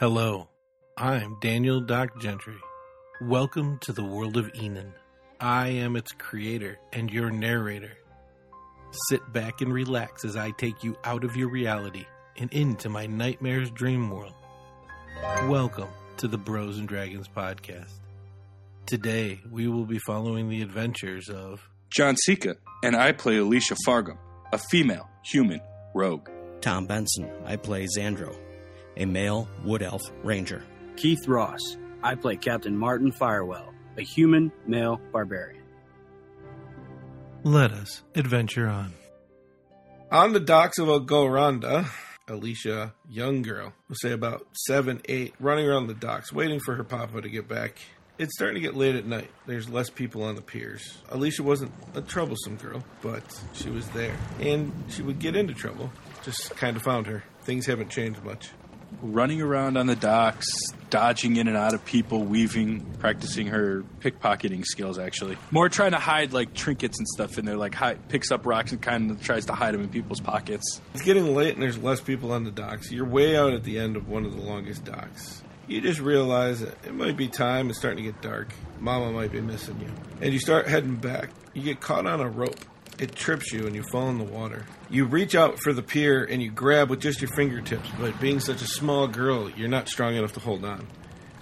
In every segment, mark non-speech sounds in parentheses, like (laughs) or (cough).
Hello, I'm Daniel Doc Gentry. Welcome to the world of Enon. I am its creator and your narrator. Sit back and relax as I take you out of your reality and into my nightmare's dream world. Welcome to the Bros and Dragons podcast. Today, we will be following the adventures of John Sika, and I play Alicia Fargum, a female human rogue. Tom Benson. I play Xandro, a male wood elf ranger. Keith Ross. I play Captain Martin Firewell, a human male barbarian. Let Us Adventure On. On the docks of Golranda, Alicia, young girl, we'll say about seven, eight, running around the docks, waiting for her papa to get back. It's starting to get late at night. There's less people on the piers. Alicia wasn't a troublesome girl, but she was there. And she would get into trouble. Just kind of found her. Things haven't changed much. Running around on the docks, dodging in and out of people, weaving, practicing her pickpocketing skills, actually. More trying to hide, like, trinkets and stuff in there, like, picks up rocks and kind of tries to hide them in people's pockets. It's getting late and there's less people on the docks. You're way out at the end of one of the longest docks. You just realize that it might be time. It's starting to get dark. Mama might be missing you. And you start heading back. You get caught on a rope. It trips you and you fall in the water. You reach out for the pier and you grab with just your fingertips, but being such a small girl, you're not strong enough to hold on.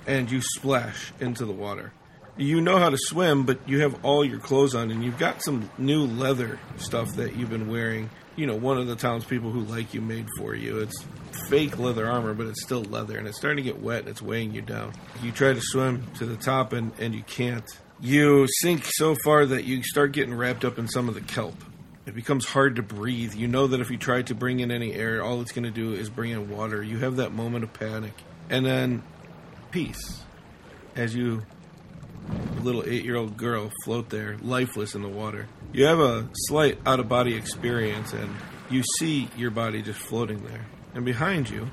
And you splash into the water. You know how to swim, but you have all your clothes on and you've got some new leather stuff that you've been wearing. You know, one of the townspeople who like you made for you. It's fake leather armor, but it's still leather and it's starting to get wet and it's weighing you down. You try to swim to the top and, and you can't. You sink so far that you start getting wrapped up in some of the kelp. It becomes hard to breathe. You know that if you try to bring in any air, all it's going to do is bring in water. You have that moment of panic. And then peace as you, little eight year old girl, float there, lifeless in the water. You have a slight out of body experience and you see your body just floating there. And behind you,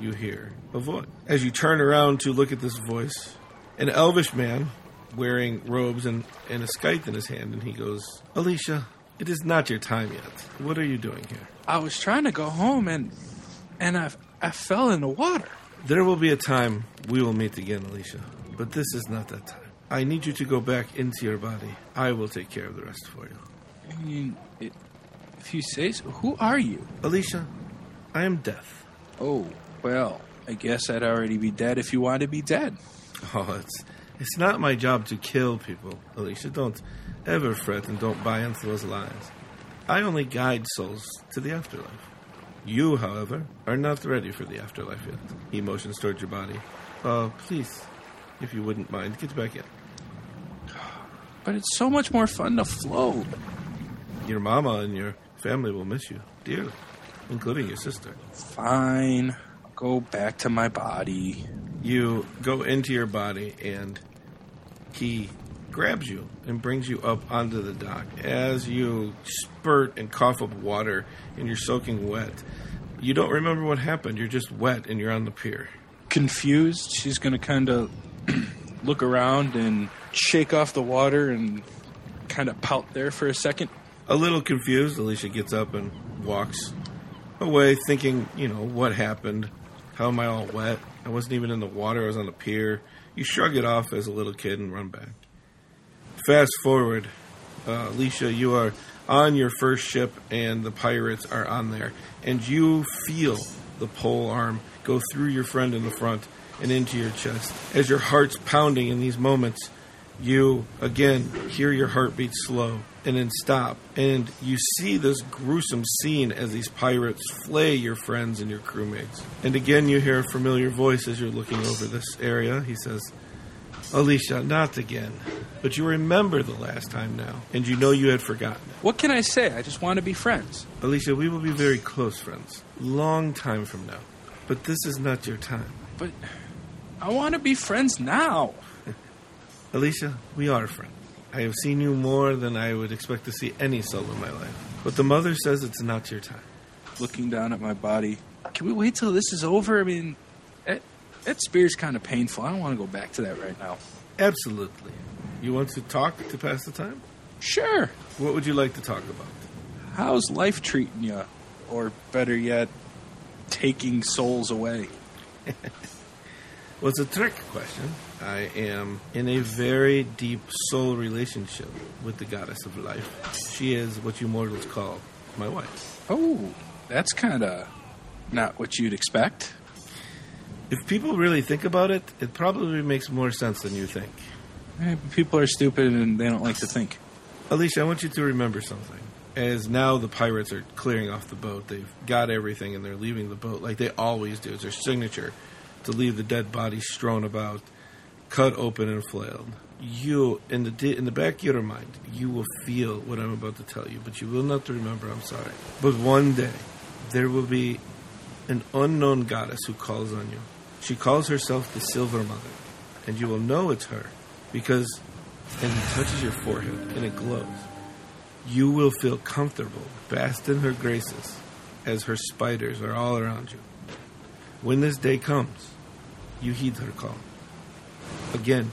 you hear a voice. As you turn around to look at this voice, an elvish man wearing robes and, and a scythe in his hand, and he goes, Alicia, it is not your time yet. What are you doing here? I was trying to go home and and I, I fell in the water. There will be a time we will meet again, Alicia, but this is not that time. I need you to go back into your body. I will take care of the rest for you. I mean, it, if you say so, who are you? Alicia, I am death. Oh, well, I guess I'd already be dead if you wanted to be dead. (laughs) Oh, it's it's not my job to kill people, Alicia. Don't ever fret and don't buy into those lies. I only guide souls to the afterlife. You, however, are not ready for the afterlife yet. He motions towards your body. Oh, please, if you wouldn't mind, get back in. But it's so much more fun to float. Your mama and your family will miss you dearly, including your sister. Fine. Go back to my body. You go into your body, and he grabs you and brings you up onto the dock. As you spurt and cough up water, and you're soaking wet, you don't remember what happened. You're just wet, and you're on the pier. Confused, she's going to kind of look around and shake off the water and kind of pout there for a second. A little confused, Alicia gets up and walks away, thinking, you know, what happened? How am I all wet? I wasn't even in the water, I was on the pier. You shrug it off as a little kid and run back. Fast forward, uh, Alicia, you are on your first ship, and the pirates are on there, and you feel the pole arm go through your friend in the front and into your chest. As your heart's pounding in these moments, you again hear your heartbeat slow and then stop, and you see this gruesome scene as these pirates flay your friends and your crewmates. And again, you hear a familiar voice as you're looking over this area. He says, Alicia, not again. But you remember the last time now, and you know you had forgotten it. What can I say? I just want to be friends. Alicia, we will be very close friends. Long time from now. But this is not your time. But I want to be friends now. Alicia, we are friends. I have seen you more than I would expect to see any soul in my life. But the mother says it's not your time. Looking down at my body. Can we wait till this is over? I mean, that, that spear's kind of painful. I don't want to go back to that right now. Absolutely. You want to talk to pass the time? Sure. What would you like to talk about? How's life treating you? Or better yet, taking souls away. (laughs) Well, it's a trick question. I am in a very deep soul relationship with the goddess of life. She is what you mortals call my wife. Oh, that's kind of not what you'd expect. If people really think about it, it probably makes more sense than you think. Eh, People are stupid and they don't like to think. Alicia, I want you to remember something. As now the pirates are clearing off the boat, they've got everything and they're leaving the boat like they always do. It's their signature to leave the dead bodies strewn about, cut open and flailed. You, in the in the back of your mind, you will feel what I'm about to tell you, but you will not remember. I'm sorry. But one day, there will be an unknown goddess who calls on you. She calls herself the Silver Mother, and you will know it's her because, and it touches your forehead and it glows. You will feel comfortable, basked in her graces, as her spiders are all around you. When this day comes, you heed her call. Again,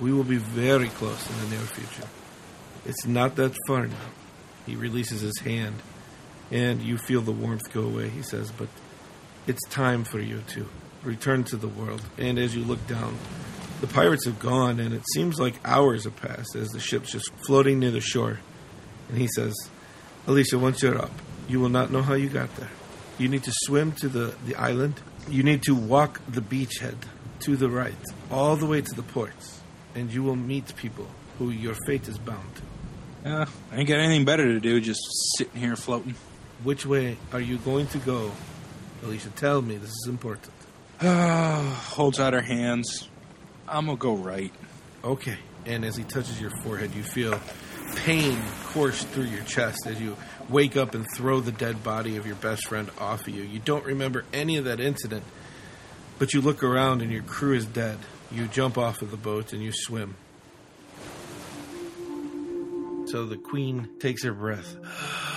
we will be very close in the near future. It's not that far now. He releases his hand, and you feel the warmth go away, he says, but it's time for you to return to the world. And as you look down, the pirates have gone, and it seems like hours have passed as the ship's just floating near the shore. And he says, Alicia, once you're up, you will not know how you got there. You need to swim to the, the island. You need to walk the beachhead to the right, all the way to the ports, and you will meet people who your fate is bound to. Uh, I ain't got anything better to do, just sitting here floating. Which way are you going to go? Alicia, tell me. This is important. (sighs) Holds out her hands. I'm gonna go right. Okay. And as he touches your forehead, you feel pain course through your chest as you wake up and throw the dead body of your best friend off of you. You don't remember any of that incident, but you look around and your crew is dead. You jump off of the boat and you swim. So the queen takes her breath. (sighs)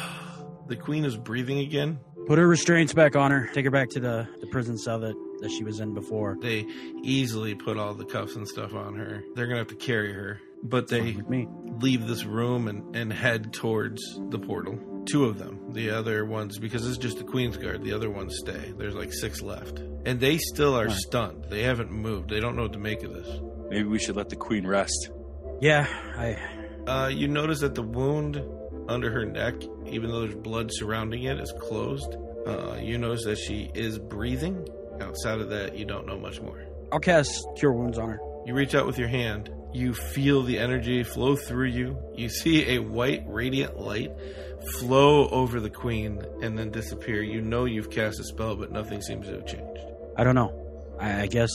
The queen is breathing again. Put her restraints back on her. Take her back to the, the prison cell that, that she was in before. They easily put all the cuffs and stuff on her. They're gonna have to carry her. But they leave this room and, and head towards the portal. Two of them. The other ones, because it's just the Queen's Guard, the other ones stay. There's like six left. And they still are stunned. They haven't moved. They don't know what to make of this. Maybe we should let the queen rest. Yeah, I Uh, you notice that the wound under her neck, even though there's blood surrounding it, is closed. Uh, you notice that she is breathing. Outside of that, you don't know much more. I'll cast Cure Wounds on her. You reach out with your hand. You feel the energy flow through you. You see a white, radiant light flow over the queen and then disappear. You know you've cast a spell, but nothing seems to have changed. I don't know. I, I guess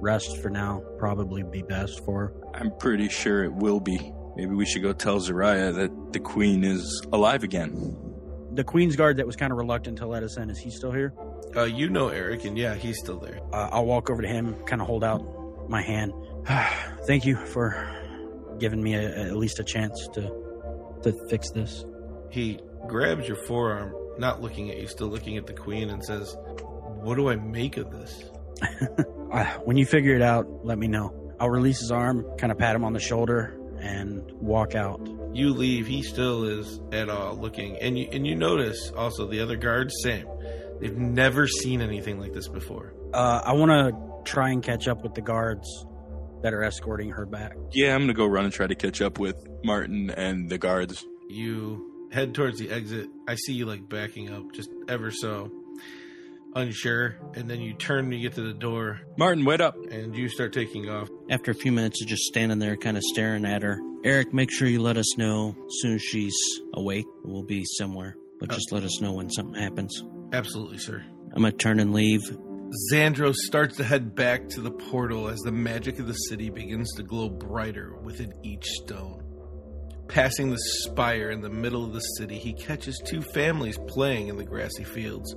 rest for now probably be best for her. I'm pretty sure it will be. Maybe we should go tell Zariah that the queen is alive again. The Queen's Guard that was kind of reluctant to let us in, is he still here? Uh, you know Eric, and yeah, he's still there. Uh, I'll walk over to him, kind of hold out my hand. (sighs) Thank you for giving me a, at least a chance to to fix this. He grabs your forearm, not looking at you, still looking at the queen, and says, What do I make of this? (laughs) Uh, when you figure it out, let me know. I'll release his arm, kind of pat him on the shoulder, and walk out. You leave, he still is at all looking. And you, and you notice also the other guards, same. They've never seen anything like this before. Uh, I want to try and catch up with the guards that are escorting her back. Yeah, I'm gonna go run and try to catch up with Martin and the guards. you head towards the exit. I see you like backing up just ever so unsure, and then you turn and you get to the door Martin, wait up. and you start taking off. After a few minutes of just standing there, kind of staring at her, Eric, make sure you let us know as soon as she's awake. We'll be somewhere, but uh. just let us know when something happens. Absolutely, sir. I'm gonna turn and leave. Xandro starts to head back to the portal as the magic of the city begins to glow brighter within each stone. Passing the spire in the middle of the city, he catches two families playing in the grassy fields.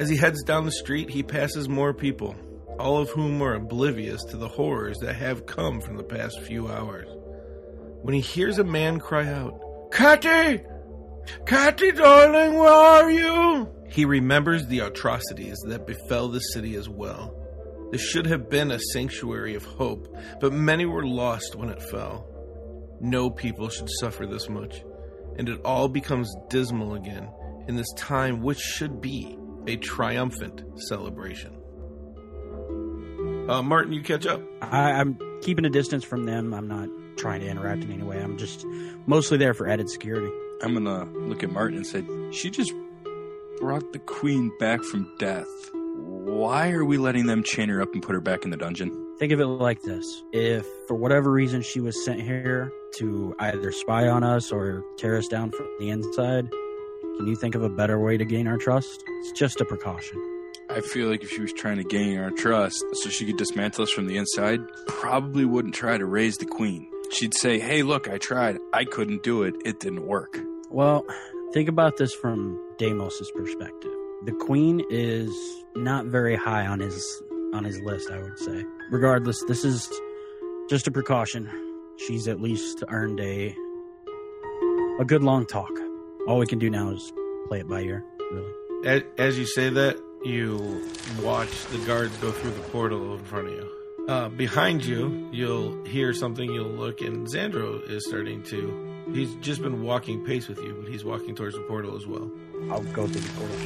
As he heads down the street, he passes more people, all of whom are oblivious to the horrors that have come from the past few hours. When he hears a man cry out, Catty! Catty, darling, where are you? He remembers the atrocities that befell the city as well. This should have been a sanctuary of hope, but many were lost when it fell. No people should suffer this much, and it all becomes dismal again in this time which should be a triumphant celebration. Uh, Martin, you catch up. I, I'm keeping a distance from them. I'm not trying to interact in any way. I'm just mostly there for added security. I'm gonna look at Martin and say, "She just brought the queen back from death. Why are we letting them chain her up and put her back in the dungeon?" Think of it like this. If for whatever reason she was sent here to either spy on us or tear us down from the inside, can you think of a better way to gain our trust? It's just a precaution. I feel like if she was trying to gain our trust so she could dismantle us from the inside, probably wouldn't try to raise the queen. She'd say, "Hey, look, I tried. I couldn't do it. It didn't work." Well, think about this from Deimos's perspective. The queen is not very high on his on his list, I would say. Regardless, this is just a precaution. She's at least earned a a good long talk. All we can do now is play it by ear, really. As, as you say that, you watch the guards go through the portal in front of you. Uh, behind you, you'll hear something, you'll look, and Xandro is starting to. He's just been walking pace with you, but he's walking towards the portal as well. I'll go through the portal.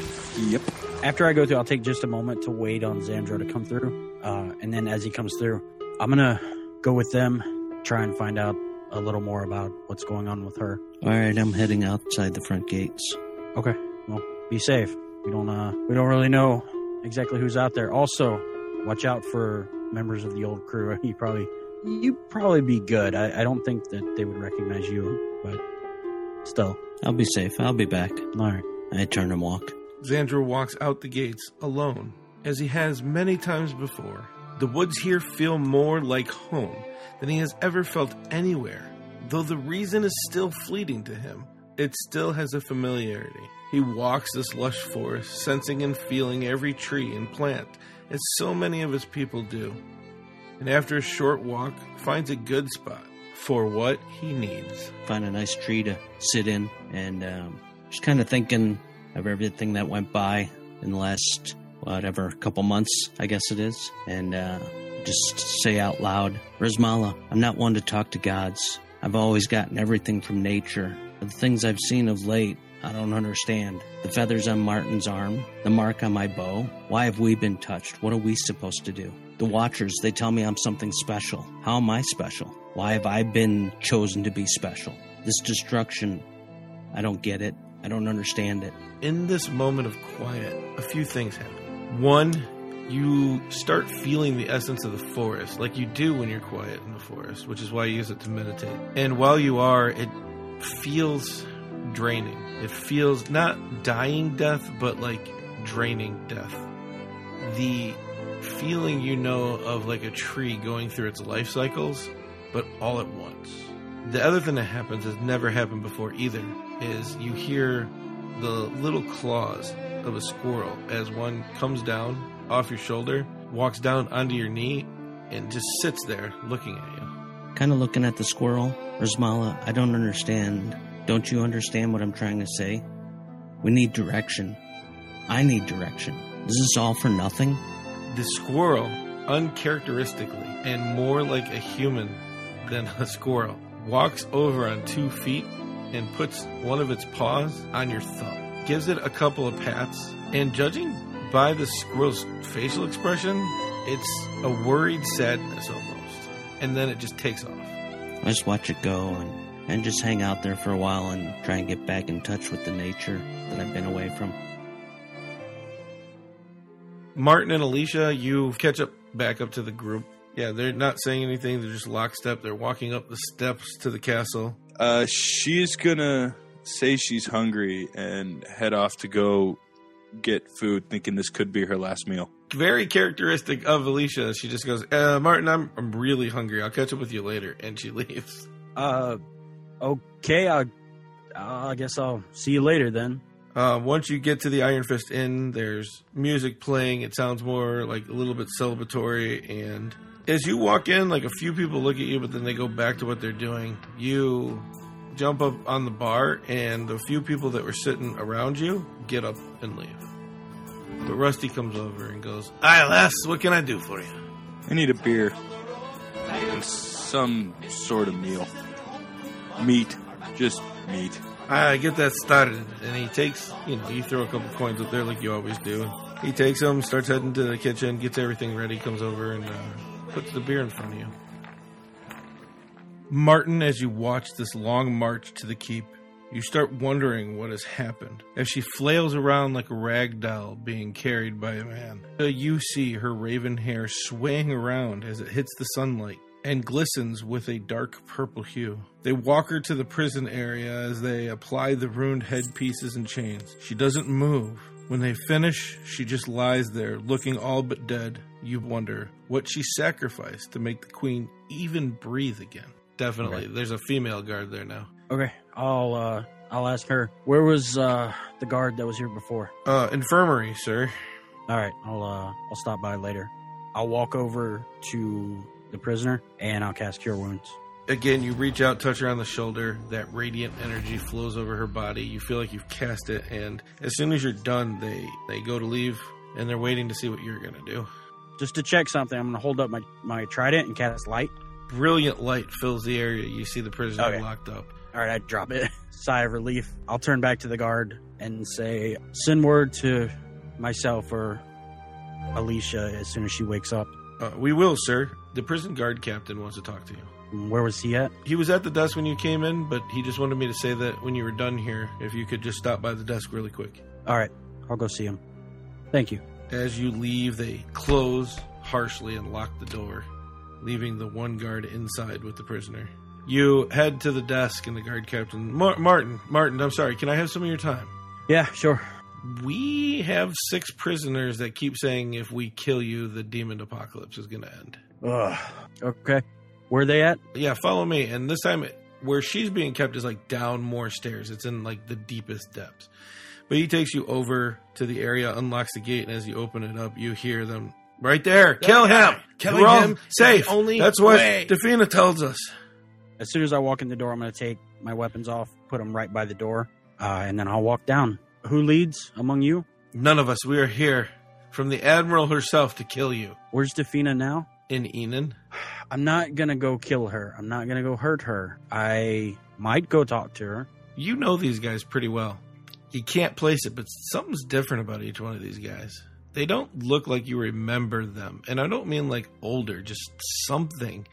Yep. After I go through, I'll take just a moment to wait on Xandro to come through. Uh, and then as he comes through, I'm going to go with them, try and find out a little more about what's going on with her. All right, I'm heading outside the front gates. Okay. Well, be safe. We don't uh we don't really know exactly who's out there. Also, watch out for members of the old crew. (laughs) You probably you probably be good. I, I don't think that they would recognize you, but still. I'll be safe. I'll be back. All right. I turn and walk. Xandro walks out the gates alone, as he has many times before. The woods here feel more like home than he has ever felt anywhere. Though the reason is still fleeting to him, it still has a familiarity. He walks this lush forest, sensing and feeling every tree and plant, as so many of his people do. And after a short walk, finds a good spot for what he needs. Find a nice tree to sit in and um, just kind of thinking of everything that went by in the last, whatever, couple months, I guess it is. And uh, just say out loud, Rizmala, I'm not one to talk to gods. I've always gotten everything from nature. The things I've seen of late, I don't understand. The feathers on Martin's arm, the mark on my bow. Why have we been touched? What are we supposed to do? The Watchers, they tell me I'm something special. How am I special? Why have I been chosen to be special? This destruction, I don't get it. I don't understand it. In this moment of quiet, a few things happen. One, you start feeling the essence of the forest, like you do when you're quiet in the forest, which is why you use it to meditate. And while you are, it feels draining. It feels not dying death, but like draining death. The feeling you know of like a tree going through its life cycles, but all at once. The other thing that happens has never happened before either, is you hear the little claws of a squirrel as one comes down off your shoulder, walks down onto your knee, and just sits there looking at you. Kind of looking at the squirrel. Rizmala, I don't understand. Don't you understand what I'm trying to say? We need direction. I need direction. Is this all for nothing? The squirrel, uncharacteristically and more like a human than a squirrel, walks over on two feet and puts one of its paws on your thumb. Gives it a couple of pats, and judging by the squirrel's facial expression, it's a worried sadness almost. And then it just takes off. I just watch it go and, and just hang out there for a while and try and get back in touch with the nature that I've been away from. Martin and Alicia, you catch up back up to the group. Yeah, they're not saying anything. They're just lockstep. They're walking up the steps to the castle. Uh, she's gonna say she's hungry and head off to go get food, thinking this could be her last meal. Very characteristic of Alicia. She just goes, uh, Martin, I'm, I'm really hungry. I'll catch up with you later. And she (laughs) leaves. Uh okay, I I guess I'll see you later then. Uh, once you get to the Iron Fist Inn, there's music playing. It sounds more like a little bit celebratory. And as you walk in, like a few people look at you, but then they go back to what they're doing. You jump up on the bar, and the few people that were sitting around you get up and leave. But Rusty comes over and goes, Hi, Les, what can I do for you? I need a beer and some sort of meal. Meat, just meat. I get that started. And he takes, you know, you throw a couple coins up there like you always do. He takes them, starts heading to the kitchen, gets everything ready, comes over and uh, puts the beer in front of you. Martin, as you watch this long march to the keep, you start wondering what has happened. As she flails around like a rag doll being carried by a man, you see her raven hair swaying around as it hits the sunlight and glistens with a dark purple hue. They walk her to the prison area as they apply the ruined headpieces and chains. She doesn't move. When they finish, she just lies there, looking all but dead. You wonder what she sacrificed to make the queen even breathe again. Definitely. There's a female guard there now. Okay, I'll uh, I'll ask her. Where was uh, the guard that was here before? Uh, infirmary, sir. All right, I'll uh, I'll stop by later. I'll walk over to the prisoner and I'll cast Cure Wounds. Again, you reach out, touch her on the shoulder. That radiant energy flows over her body. You feel like you've cast it, and as soon as you're done, they they go to leave, and they're waiting to see what you're gonna do. Just to check something, I'm gonna hold up my my trident and cast light. Brilliant light fills the area. You see the prisoner Okay. locked up. All right, I drop it. (laughs) Sigh of relief. I'll turn back to the guard and say, "Send word to myself or Alicia as soon as she wakes up." Uh, we will, sir. The prison guard captain wants to talk to you. Where was he at? He was at the desk when you came in, but he just wanted me to say that when you were done here, if you could just stop by the desk really quick. All right, I'll go see him. Thank you. As you leave, they close harshly and lock the door, leaving the one guard inside with the prisoner. You head to the desk, and the guard captain, Mar- Martin, Martin, I'm sorry, can I have some of your time? Yeah, sure. We have six prisoners that keep saying if we kill you, the demon apocalypse is going to end. Ugh. Okay. Where they at? Yeah, follow me. And this time, where she's being kept is like down more stairs. It's in like the deepest depths. But he takes you over to the area, unlocks the gate, and as you open it up, you hear them right there. Kill him. Killing We're all him is safe. the only That's what way. Defina tells us. As soon as I walk in the door, I'm going to take my weapons off, put them right by the door, uh, and then I'll walk down. Who leads among you? None of us. We are here from the admiral herself to kill you Where's Defina now? in Enon. (sighs) I'm not going to go kill her. I'm not going to go hurt her. I might go talk to her. You know these guys pretty well. You can't place it, but something's different about each one of these guys. They don't look like you remember them. And I don't mean like older, just something.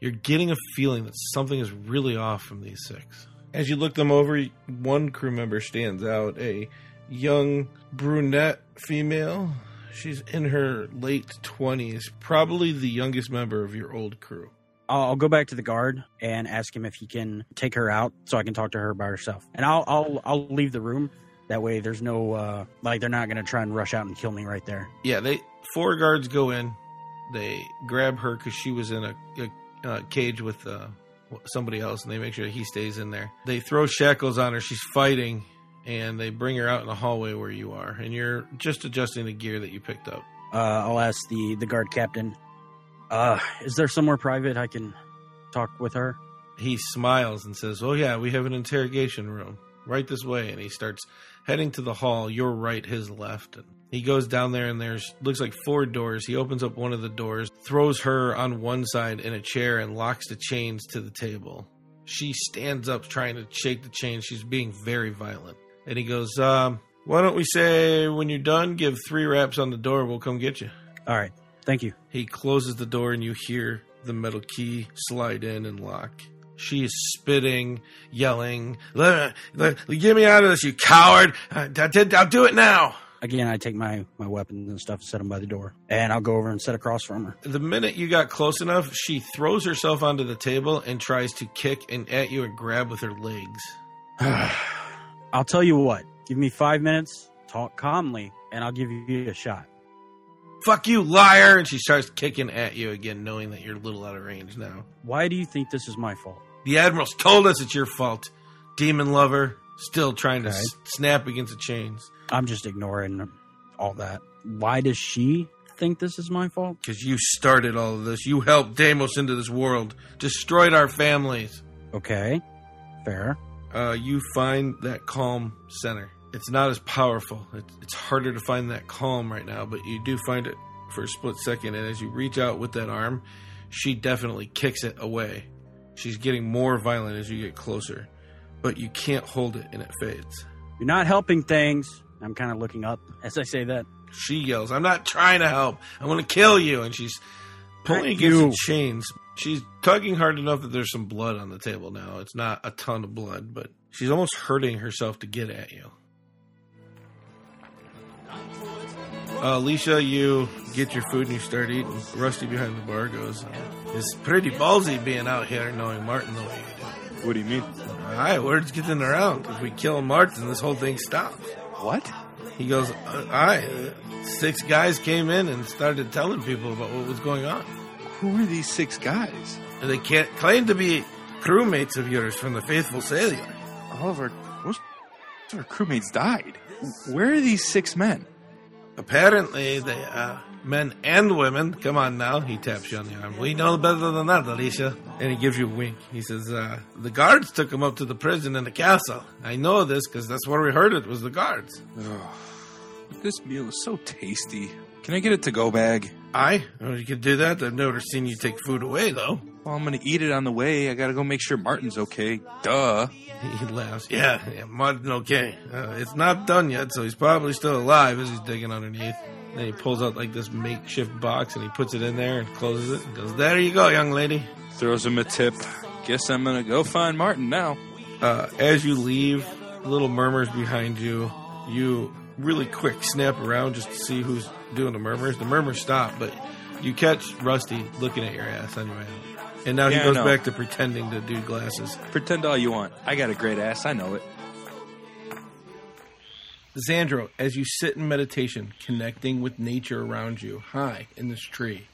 You're getting a feeling that something is really off from these six. As you look them over, one crew member stands out a young brunette female. She's in her late 20s, probably the youngest member of your old crew. I'll, I'll go back to the guard and ask him if he can take her out so I can talk to her by herself. And I'll I'll I'll leave the room. That way, there's no uh, like they're not going to try and rush out and kill me right there. Yeah, they four guards go in. They grab her because she was in a, a, uh cage with uh, somebody else, and they make sure he stays in there. They throw shackles on her. She's fighting, and they bring her out in the hallway where you are, and you're just adjusting the gear that you picked up. Uh, I'll ask the the guard captain. Uh, is there somewhere private I can talk with her? He smiles and says, "Oh yeah, we have an interrogation room right this way." And he starts heading to the hall. Your right, his left. And he goes down there, and there's looks like four doors. He opens up one of the doors, throws her on one side in a chair, and locks the chains to the table. She stands up, trying to shake the chains. She's being very violent. And he goes, um, "Why don't we say when you're done, give three raps on the door. We'll come get you." All right, thank you. He closes the door and you hear the metal key slide in and lock. She is spitting, yelling, "Let- let- Get me out of this, you coward! I, I did, I'll do it now! Again, I take my my weapons and stuff, and set them by the door, and I'll go over and sit across from her. The minute you got close enough, she throws herself onto the table and tries to kick and at you and grab with her legs. (sighs) I'll tell you what. Give me five minutes. Talk calmly, and I'll give you a shot. Fuck you, liar! And she starts kicking at you again, knowing that you're a little out of range now. Why do you think this is my fault? The Admiral's told us it's your fault. Demon lover, still trying to Okay. s- snap against the chains. I'm just ignoring all that. Why does she think this is my fault? Because you started all of this. You helped Deimos into this world, destroyed our families. Okay, fair. Uh, you find that calm center. It's not as powerful. It's, it's harder to find that calm right now, but you do find it for a split second. And as you reach out with that arm, she definitely kicks it away. She's getting more violent as you get closer. but you can't hold it and it fades. You're not helping things. I'm kind of looking up as I say that. She yells, I'm not trying to help. I'm going to kill you. And she's pulling against you. the chains. She's tugging hard enough that there's some blood on the table now. It's not a ton of blood, but she's almost hurting herself to get at you. Uh, Alicia, you get your food and you start eating. Rusty behind the bar goes, It's pretty ballsy being out here knowing Martin the way you do. What do you mean? Aye, word's getting around. If we kill Martin, this whole thing stops. What? He goes, uh, aye. uh, Six guys came in and started telling people about what was going on. Who are these six guys? They can't claim to be crewmates of yours from the Faithful Sailor. All of our most of our crewmates died. Where are these six men? Apparently, they uh, men and women. Come on now, he taps you on the arm. We know better than that, Alicia. And he gives you a wink. He says, uh, "The guards took him up to the prison in the castle. I know this because that's where we heard it was the guards." This meal is so tasty. Can I get a to-go bag? I? well, you could do that. I've never seen you take food away, though. Well, I'm gonna eat it on the way. I gotta go make sure Martin's okay. Duh. He laughs. Yeah, yeah, Martin, okay. Uh, it's not done yet, so he's probably still alive as he's digging underneath. Then he pulls out like this makeshift box and he puts it in there and closes it and goes, There you go, young lady. Throws him a tip. Guess I'm gonna go find Martin now. Uh, as you leave, little murmurs behind you. You really quick snap around just to see who's doing the murmurs. The murmurs stop, but you catch Rusty looking at your ass on your way out. And now Yeah, he goes back to pretending to do glasses. Pretend all you want. I got a great ass. I know it. Xandro, as you sit in meditation, connecting with nature around you, high in this tree,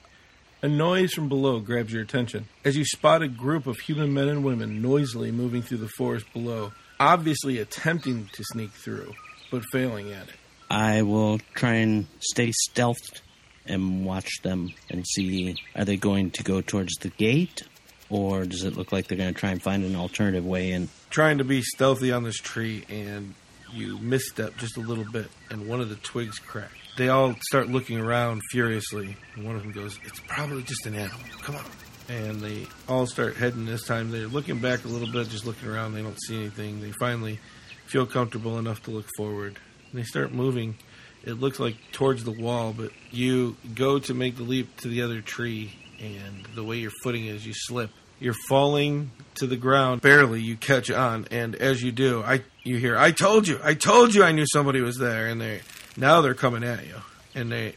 a noise from below grabs your attention as you spot a group of human men and women noisily moving through the forest below, obviously attempting to sneak through, but failing at it. I will try and stay stealthed and watch them and see are they going to go towards the gate or does it look like they're going to try and find an alternative way in? trying to be stealthy on this tree and you misstep just a little bit and one of the twigs crack. They all start looking around furiously and one of them goes, It's probably just an animal. Come on. And they all start heading this time. They're looking back a little bit, just looking around. They don't see anything. They finally feel comfortable enough to look forward. And they start moving. It looks like towards the wall, but you go to make the leap to the other tree, and the way your footing is, you slip. You're falling to the ground. Barely, you catch on, and as you do, I you hear, "I told you, I told you, I knew somebody was there." And they now they're coming at you, and they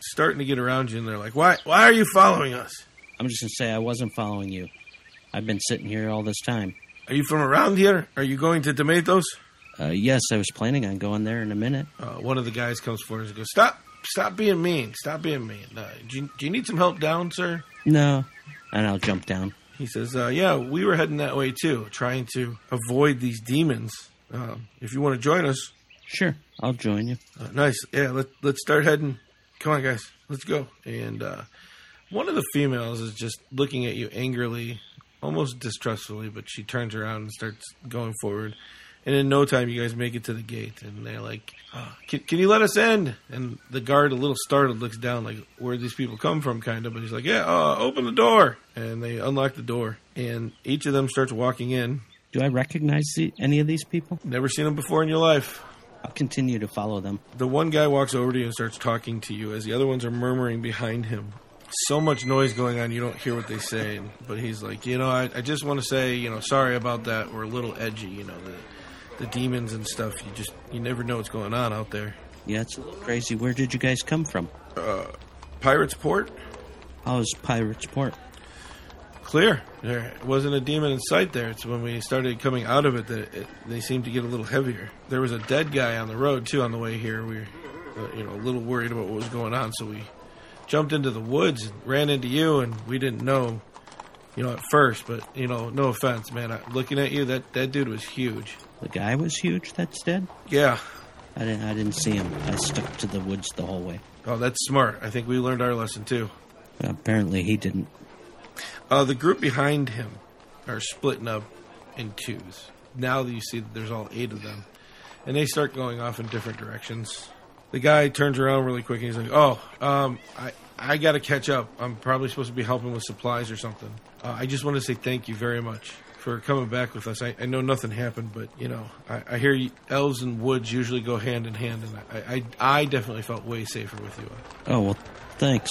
starting to get around you, and they're like, "Why? Why are you following us? I'm just going to say I wasn't following you. I've been sitting here all this time. Are you from around here? Are you going to Tomatoes?" Uh, yes, I was planning on going there in a minute. Uh, one of the guys comes forward and goes, "Stop! Stop being mean! Stop being mean! Uh, do, you, do you need some help down, sir?" No. And I'll jump down. He says, uh, "Yeah, we were heading that way too, trying to avoid these demons. Um, if you want to join us, Sure, I'll join you. uh, nice. Yeah, let let's start heading. Come on, guys, let's go." And uh, one of the females is just looking at you angrily, almost distrustfully, but she turns around and starts going forward. And in no time, you guys make it to the gate, and they're like, "Ah, can, "Can you let us in?" And the guard, a little startled, looks down, like, "Where these people come from?" Kind of, but he's like, "Yeah, uh, open the door." And they unlock the door, and each of them starts walking in. Do I recognize the, any of these people? Never seen them before in your life. I'll continue to follow them. The one guy walks over to you and starts talking to you, as the other ones are murmuring behind him. So much noise going on, you don't hear what they say. But he's like, you know, I, I just want to say, you know, sorry about that. We're a little edgy, you know, the, the demons and stuff. You just, you never know what's going on out there. Yeah, it's a little crazy. Where did you guys come from? Pirates Port, How's Pirates Port? clear. There wasn't a demon in sight there. It's when we started coming out of it that it, they seemed to get a little heavier. There was a dead guy on the road too on the way here. We were, uh, you know, a little worried about what was going on, so we jumped into the woods and ran into you, and we didn't know, you know, at first. But you know, no offense, man. I, looking at you, that that dude was huge. The guy was huge that's dead? Yeah. I didn't, I didn't see him. I stuck to the woods the whole way. Oh, that's smart. I think we learned our lesson too. Apparently he didn't. Uh, the group behind him are splitting up in twos. Now that you see that there's all eight of them, and they start going off in different directions. The guy turns around really quick and he's like, "Oh, um, I I got to catch up. I'm probably supposed to be helping with supplies or something. Uh, I just want to say thank you very much for coming back with us. I, I know nothing happened, but you know, I, I hear you, elves and woods usually go hand in hand, and I, I, I definitely felt way safer with you. Oh well, thanks.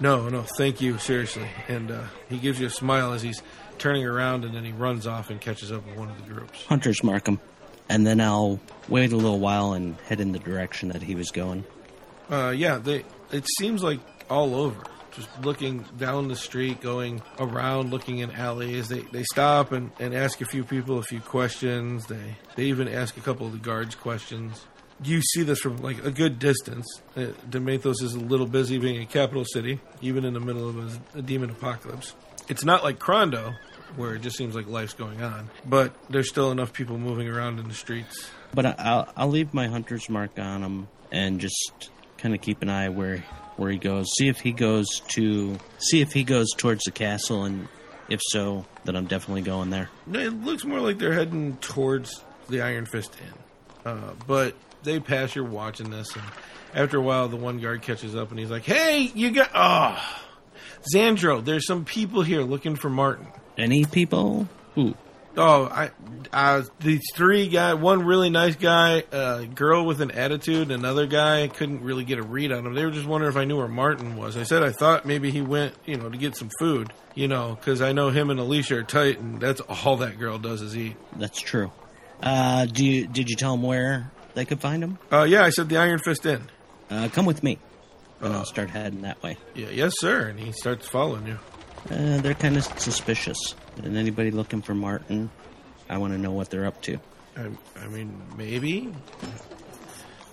No, no, thank you, seriously. And uh, he gives you a smile as he's turning around, and then he runs off and catches up with one of the groups. Hunters mark him, and then I'll wait a little while and head in the direction that he was going. Uh, yeah, they. It seems like all over. Just looking down the street, going around, looking in alleys. They they stop and, and ask a few people a few questions. They they even ask a couple of the guards questions. You see this from like a good distance. Uh, Demethos is a little busy being a capital city, even in the middle of a, a demon apocalypse. It's not like Crondo, where it just seems like life's going on. But there's still enough people moving around in the streets. But I'll I'll leave my hunter's mark on him and just kind of keep an eye where where he goes. See if he goes to see if he goes towards the castle, and if so, then I'm definitely going there. It looks more like they're heading towards the Iron Fist Inn. Uh, but they pass your watching this, and after a while, the one guard catches up and he's like, "Hey, you got oh, Xandro. there's some people here looking for Martin." Any people? Ooh, Oh, I, uh, these three guy, one really nice guy, a girl with an attitude, another guy. Couldn't really get a read on him. They were just wondering if I knew where Martin was. I said I thought maybe he went, you know, to get some food, you know, because I know him and Alicia are tight, and that's all that girl does is eat. that's true. Uh, do you did you tell him where they could find him? Uh, yeah, I said the Iron Fist Inn. Uh, come with me, and Uh. I'll start heading that way. Yeah, yes, sir. And he starts following you. Uh, they're kind of suspicious, and anybody looking for Martin, I want to know what they're up to. I, I mean, maybe.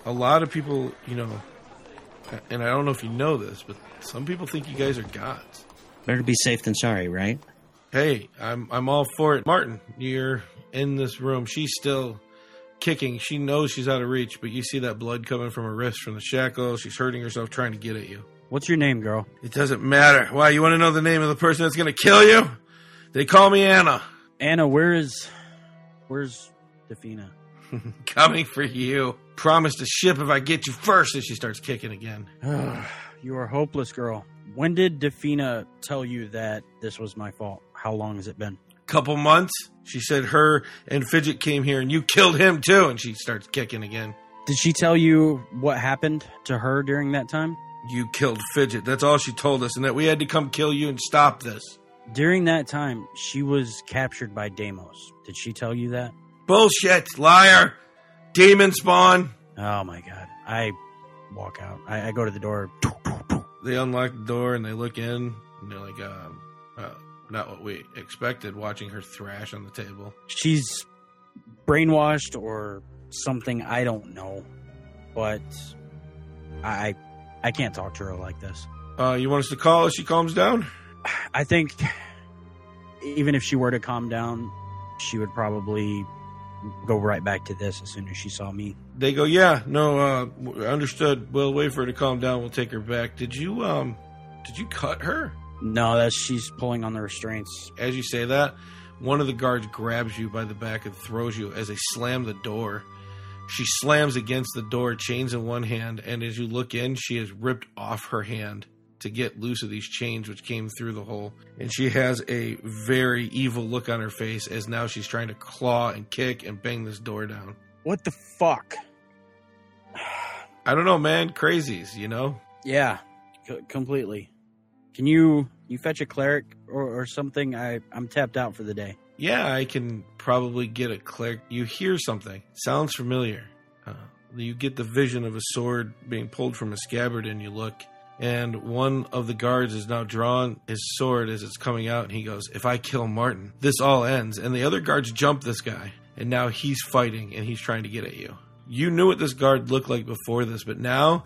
A lot of people, you know, and I don't know if you know this, but some people think you guys are gods. Better be safe than sorry, right? Hey, I'm I'm all for it. Martin, you're in this room. She's still kicking. She knows she's out of reach, but you see that blood coming from her wrist from the shackle. She's hurting herself trying to get at you. What's your name, girl? It doesn't matter. Why? You want to know the name of the person that's going to kill you? They call me Anna. Anna, where is where's Defina? (laughs) Coming for you. Promise to ship if I get you first. And she starts kicking again. (sighs) you are hopeless, girl. When did Defina tell you that this was my fault? How long has it been? Couple months. She said her and Fidget came here and you killed him too. And she starts kicking again. Did she tell you what happened to her during that time? You killed Fidget. That's all she told us, and that we had to come kill you and stop this. During that time, she was captured by Deimos. Did she tell you that? Bullshit, liar, demon spawn. Oh my god. I walk out. I, I go to the door. They unlock the door and they look in, and they're like, um, uh, not what we expected. Watching her thrash on the table. She's brainwashed or something. I don't know. But I I can't talk to her like this. Uh, you want us to call as she calms down? I think even if she were to calm down, she would probably go right back to this as soon as she saw me. They go, yeah, no, uh, understood. We'll wait for her to calm down. We'll take her back. Did you, um, did you cut her? No, that's she's pulling on the restraints. As you say that, one of the guards grabs you by the back and throws you as they slam the door. She slams against the door, chains in one hand, and as you look in, she has ripped off her hand to get loose of these chains which came through the hole. And she has a very evil look on her face as now she's trying to claw and kick and bang this door down. What the fuck? I don't know, man. Crazies, you know? Yeah, c- completely. Can you you fetch a cleric or, or something? I I'm tapped out for the day. Yeah, I can probably get a cleric. You hear something. Sounds familiar. Uh, you get the vision of a sword being pulled from a scabbard, and you look, and one of the guards is now drawn his sword as it's coming out, and he goes, If I kill Martin, this all ends. And the other guards jump this guy, and now he's fighting, and he's trying to get at you. You knew what this guard looked like before this, but now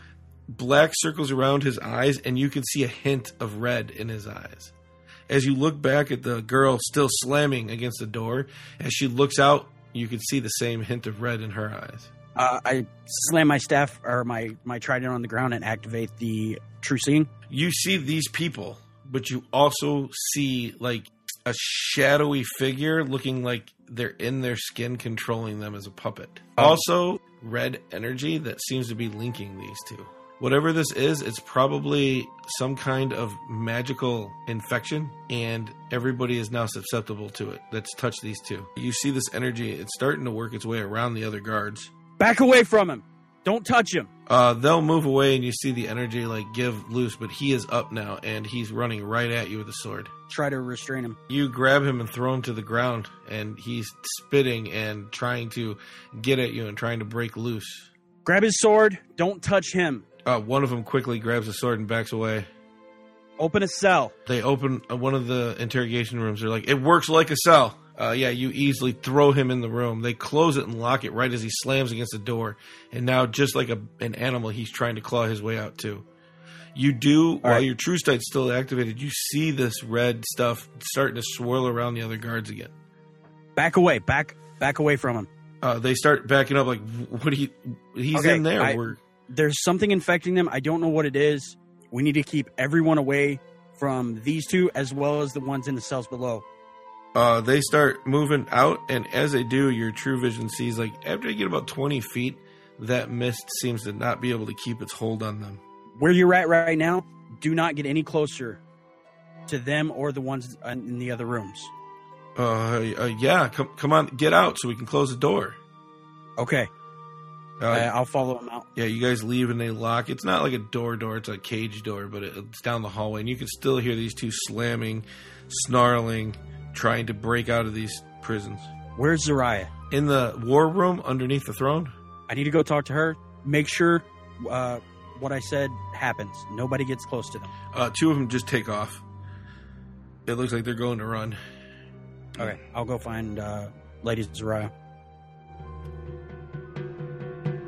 black circles around his eyes, and you can see a hint of red in his eyes as you look back at the girl still slamming against the door, as she looks out, you can see the same hint of red in her eyes. Uh, I slam my staff or my my trident on the ground and activate the true seeing. You see these people, but you also see like a shadowy figure looking like they're in their skin, controlling them as a puppet. Also, red energy that seems to be linking these two. Whatever this is, it's probably some kind of magical infection, and everybody is now susceptible to it that's touched these two. You see this energy, it's starting to work its way around the other guards. Back away from him. Don't touch him. Uh, they'll move away, and you see the energy like give loose, but he is up now, and he's running right at you with a sword. Try to restrain him. You grab him and throw him to the ground, and he's spitting and trying to get at you and trying to break loose. Grab his sword. Don't touch him. Uh, one of them quickly grabs a sword and backs away. Open a cell. They open uh, one of the interrogation rooms. They're like, it works like a cell. Uh, yeah, you easily throw him in the room. They close it and lock it right as he slams against the door. And now, just like a, an animal, he's trying to claw his way out too. You do, while right. your true sight's still activated, you see this red stuff starting to swirl around the other guards again. Back away. Back back away from him. Uh, they start backing up, like, what? He he's Okay, in there. I- There's something infecting them. I don't know what it is. We need to keep everyone away from these two as well as the ones in the cells below. Uh, they start moving out, and as they do, your true vision sees like after they get about twenty feet, that mist seems to not be able to keep its hold on them. Where you're at right now, do not get any closer to them or the ones in the other rooms. Uh, uh yeah, come come on, get out so we can close the door. Okay. Uh, I- I'll follow them out. yeah, you guys leave and they lock. It's not like a door door; it's a cage door, but it's down the hallway, and you can still hear these two slamming, snarling, trying to break out of these prisons. Where's Zariah? In the war room underneath the throne. I need to go talk to her. Make sure uh, what I said happens. Nobody gets close to them. Uh, two of them just take off. It looks like they're going to run. Okay. I'll go find uh, Lady Zariah.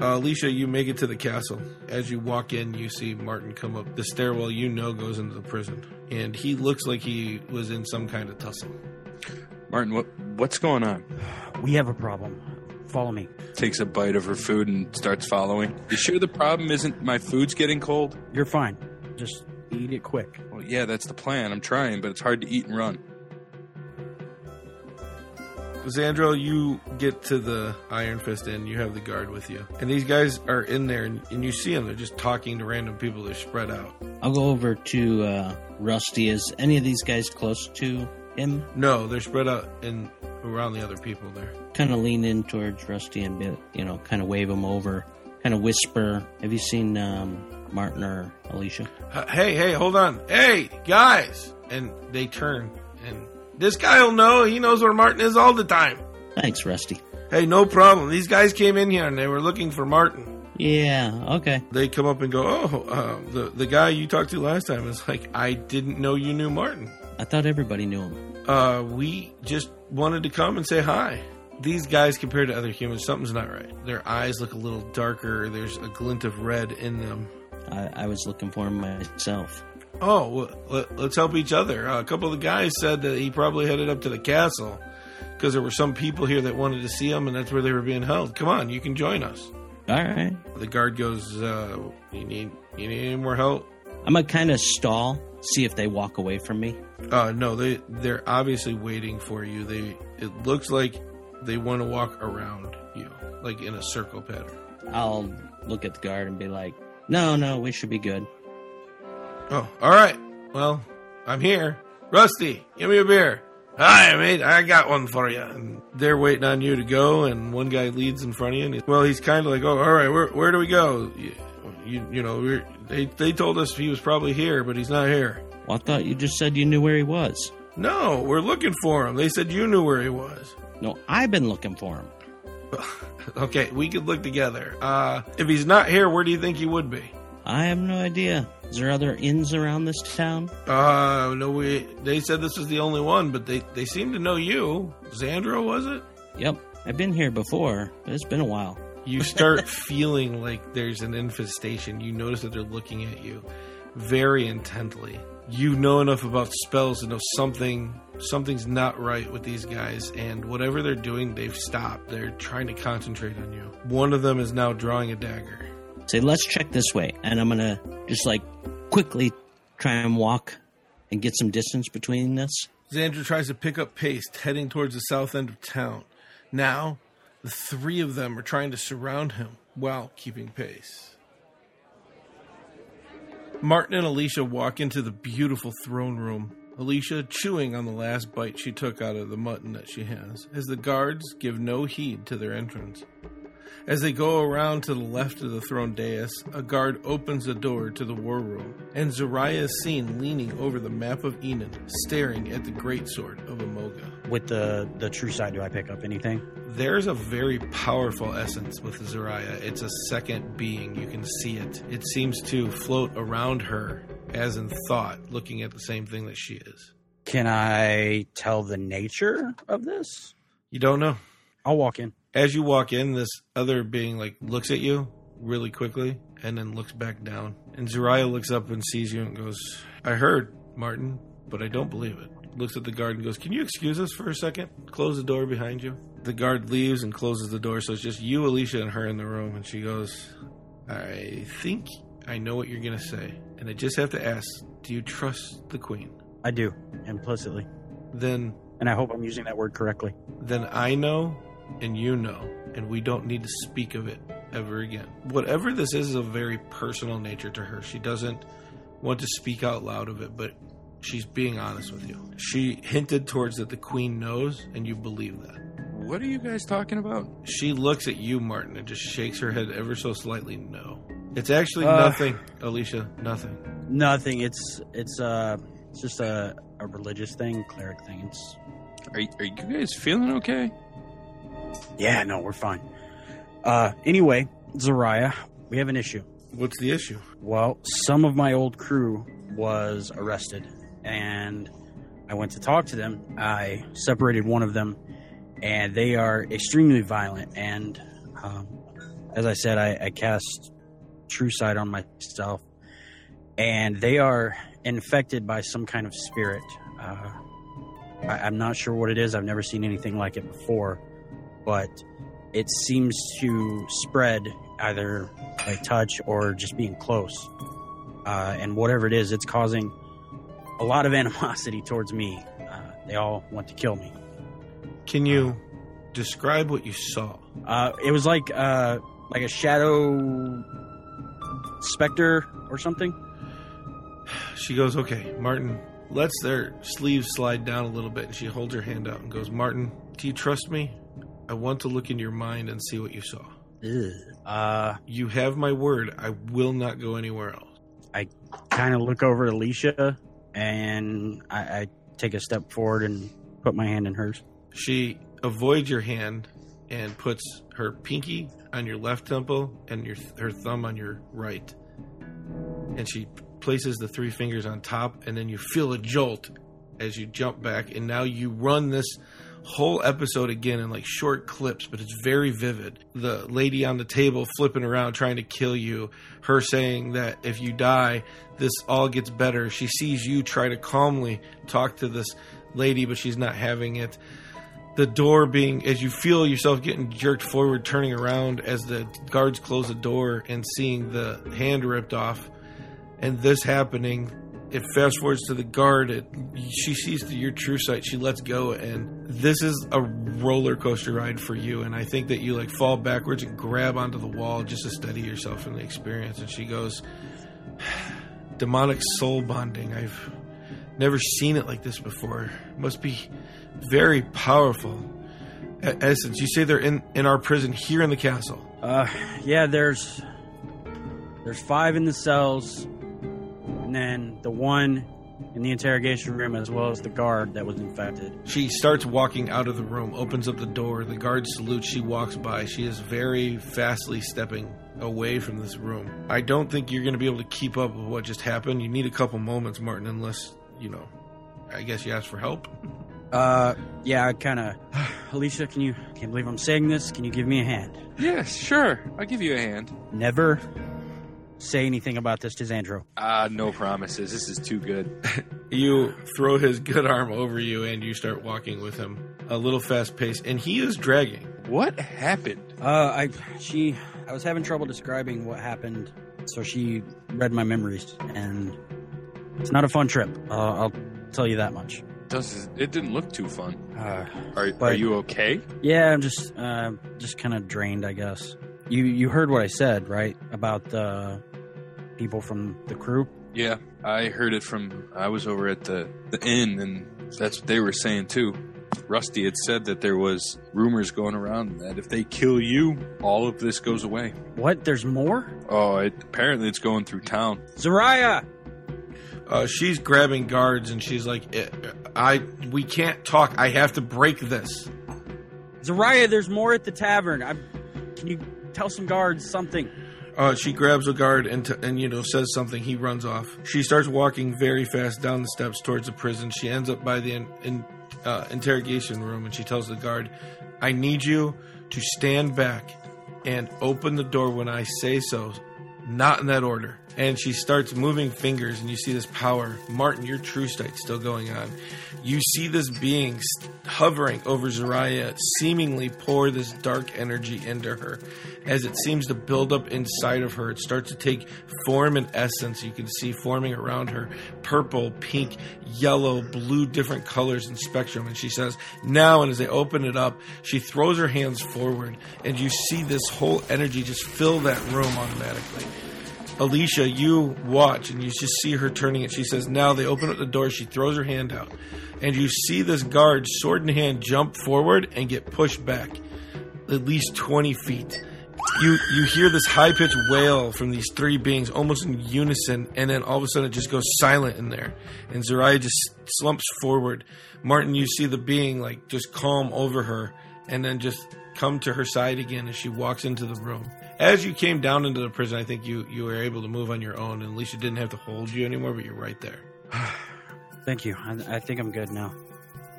Uh, Alicia, you make it to the castle. As you walk in, you see Martin come up the stairwell you know goes into the prison. And he looks like he was in some kind of tussle. Martin, what what's going on? We have a problem. Follow me. Takes a bite of her food and starts following. You sure the problem isn't my food's getting cold? You're fine. Just eat it quick. Well, yeah, that's the plan. I'm trying, but it's hard to eat and run. Xandro, you get to the Iron Fist Inn. You have the guard with you. And these guys are in there, and, and you see them. They're just talking to random people. They're spread out. I'll go over to uh, Rusty. Is any of these guys close to him? No, they're spread out and around the other people there. Kind of lean in towards Rusty and you know, kind of wave him over. Kind of whisper. Have you seen um, Martin or Alicia? Hey, hey, hold on. Hey, guys. And they turn, and this guy will know. He knows where Martin is all the time. Thanks, Rusty. Hey, no problem. These guys came in here and they were looking for Martin. Yeah. Okay. They come up and go, "Oh, uh, the the guy you talked to last time is like, I didn't know you knew Martin. I thought everybody knew him. Uh, we just wanted to come and say hi." These guys, compared to other humans, something's not right. Their eyes look a little darker. There's a glint of red in them. I, I was looking for him myself. Oh, let, let's help each other. Uh, a couple of the guys said that he probably headed up to the castle because there were some people here that wanted to see him, and that's where they were being held. Come on, you can join us. All right. The guard goes, uh, "You need you need any more help?" I'm gonna kind of stall, see if they walk away from me. Uh, no, they they're obviously waiting for you. They it looks like they want to walk around you, like in a circle pattern. I'll look at the guard and be like, "No, no, we should be good." Oh, all right. Well, I'm here. Rusty, give me a beer. Hi, mate. I got one for you. And they're waiting on you to go, and one guy leads in front of you. And he, well, he's kind of like, oh, all right. Where where do we go? You you, you know, we're, they they told us he was probably here, but he's not here. Well, I thought you just said you knew where he was. No, we're looking for him. They said you knew where he was. No, I've been looking for him. (laughs) Okay, we could look together. Uh, if he's not here, where do you think he would be? I have no idea. Is there other inns around this town? Uh, no, we. They said this was the only one, but they they seem to know you. Xandro, was it? Yep, I've been here before, but it's been a while. You start (laughs) feeling like there's an infestation. You notice that they're looking at you very intently. You know enough about spells to know something something's not right with these guys, and whatever they're doing, they've stopped. They're trying to concentrate on you. One of them is now drawing a dagger. Say, let's check this way, and I'm gonna just like quickly try and walk and get some distance between us. Xandro tries to pick up pace, heading towards the south end of town. Now, the three of them are trying to surround him while keeping pace. Martin and Alicia walk into the beautiful throne room. Alicia chewing on the last bite she took out of the mutton that she has, as the guards give no heed to their entrance. As they go around to the left of the throne dais, a guard opens the door to the war room, and Zariah is seen leaning over the map of Enon, staring at the greatsword of Amoga. With the the true sight, do I pick up anything? There's a very powerful essence with Zariah. It's a second being. You can see it. It seems to float around her as in thought, looking at the same thing that she is. Can I tell the nature of this? You don't know. I'll walk in. As you walk in, this other being like looks at you really quickly and then looks back down. And Zariah looks up and sees you and goes, I heard, Martin, but I don't believe it. Looks at the guard and goes, Can you excuse us for a second? Close the door behind you. The guard leaves and closes the door, so it's just you, Alicia, and her in the room. And she goes, I think I know what you're going to say. And I just have to ask Do you trust the Queen? I do implicitly, Then, and I hope I'm using that word correctly. then I know and you know, and we don't need to speak of it ever again. Whatever this is, is of very personal nature to her. She doesn't want to speak out loud of it, but she's being honest with you. She hinted towards that the Queen knows, and you believe that. What are you guys talking about? She looks at you, Martin, and just shakes her head ever so slightly. No, it's actually Uh. nothing, Alicia. Nothing. Nothing. It's it's uh it's just a, a religious thing, cleric thing. It's Are, are you guys feeling okay? Yeah, no, we're fine. Uh, anyway, Zariah, we have an issue. What's the issue? Well, some of my old crew was arrested, and I went to talk to them. I separated one of them, and they are extremely violent. And um, as I said, I, I cast True Sight on myself, and they are infected by some kind of spirit. Uh, I, I'm not sure what it is. I've never seen anything like it before, but it seems to spread either by touch or just being close. Uh, and whatever it is, it's causing a lot of (laughs) animosity towards me. Uh, they all want to kill me. Can you describe what you saw? Uh, it was like uh, like a shadow specter or something. She goes, Okay, Martin, lets their sleeves slide down a little bit, and she holds her hand out and goes, Martin, do you trust me? I want to look in your mind and see what you saw. Uh, You have my word. I will not go anywhere else. I kind of look over at Alicia, and I, I take a step forward and put my hand in hers. She avoids your hand and puts her pinky on your left temple and your her thumb on your right. And she places the three fingers on top, and then you feel a jolt as you jump back. And now you run this whole episode again in like short clips, but it's very vivid. The lady on the table flipping around trying to kill you, her saying that if you die, this all gets better. She sees you try to calmly talk to this lady, but she's not having it the door being as you feel yourself getting jerked forward turning around as the guards close the door and seeing the hand ripped off and this happening it fast forwards to the guard it, she sees through your true sight she lets go and this is a roller coaster ride for you and i think that you like fall backwards and grab onto the wall just to steady yourself in the experience and she goes (sighs) demonic soul bonding i've never seen it like this before must be very powerful essence. You say they're in in our prison here in the castle. Uh, yeah, there's there's five in the cells, and then the one in the interrogation room, as well as the guard that was infected. She starts walking out of the room, opens up the door. The guard salutes. She walks by. She is very fastly stepping away from this room. I don't think you're going to be able to keep up with what just happened. You need a couple moments, Martin, unless you know. I guess you ask for help. Uh, yeah, I kind of. (sighs) Alicia, can you? Can't believe I'm saying this. Can you give me a hand? Yes, sure. I'll give you a hand. Never say anything about this to Xandro. Ah, no promises. This is too good. (laughs) You throw his good arm over you, and you start walking with him, a little fast pace, and he is dragging. What happened? Uh, I she I was having trouble describing what happened, so she read my memories, and it's not a fun trip. Uh, I'll tell you that much. Does it didn't look too fun? Uh, Are, are you okay? yeah, I'm just uh, just kind of drained, I guess. You you heard what I said, right? About the people from the crew? Yeah, I heard it from. I was over at the the inn, and that's what they were saying too. Rusty had said that there was rumors going around that if they kill you, all of this goes away. What? There's more? Oh, it, apparently it's going through town. Zariah! Uh, she's grabbing guards and she's like, "Eh, "I, we can't talk. I have to break this." Zariah, there's more at the tavern. I, can you tell some guards something? Uh, she grabs a guard and, t- and you know says something. He runs off. She starts walking very fast down the steps towards the prison. She ends up by the in, in, uh, interrogation room and she tells the guard, "I need you to stand back and open the door when I say so, not in that order." And she starts moving fingers, and you see this power. Martin, your true sight's still going on. You see this being hovering over Zariah, seemingly pour this dark energy into her. As it seems to build up inside of her, it starts to take form and essence. You can see forming around her purple, pink, yellow, blue, different colors and spectrum. And she says, Now, and as they open it up, she throws her hands forward, and you see this whole energy just fill that room automatically. Alicia, you watch and you just see her turning it. She says, Now they open up the door. She throws her hand out. And you see this guard, sword in hand, jump forward and get pushed back at least 20 feet. You, you hear this high pitched wail from these three beings almost in unison, and then all of a sudden it just goes silent in there. And Zariah just slumps forward. Martin, you see the being like just calm over her and then just come to her side again as she walks into the room. As you came down into the prison, I think you, you were able to move on your own, and Alicia didn't have to hold you anymore, but you're right there. (sighs) Thank you. I, I think I'm good now.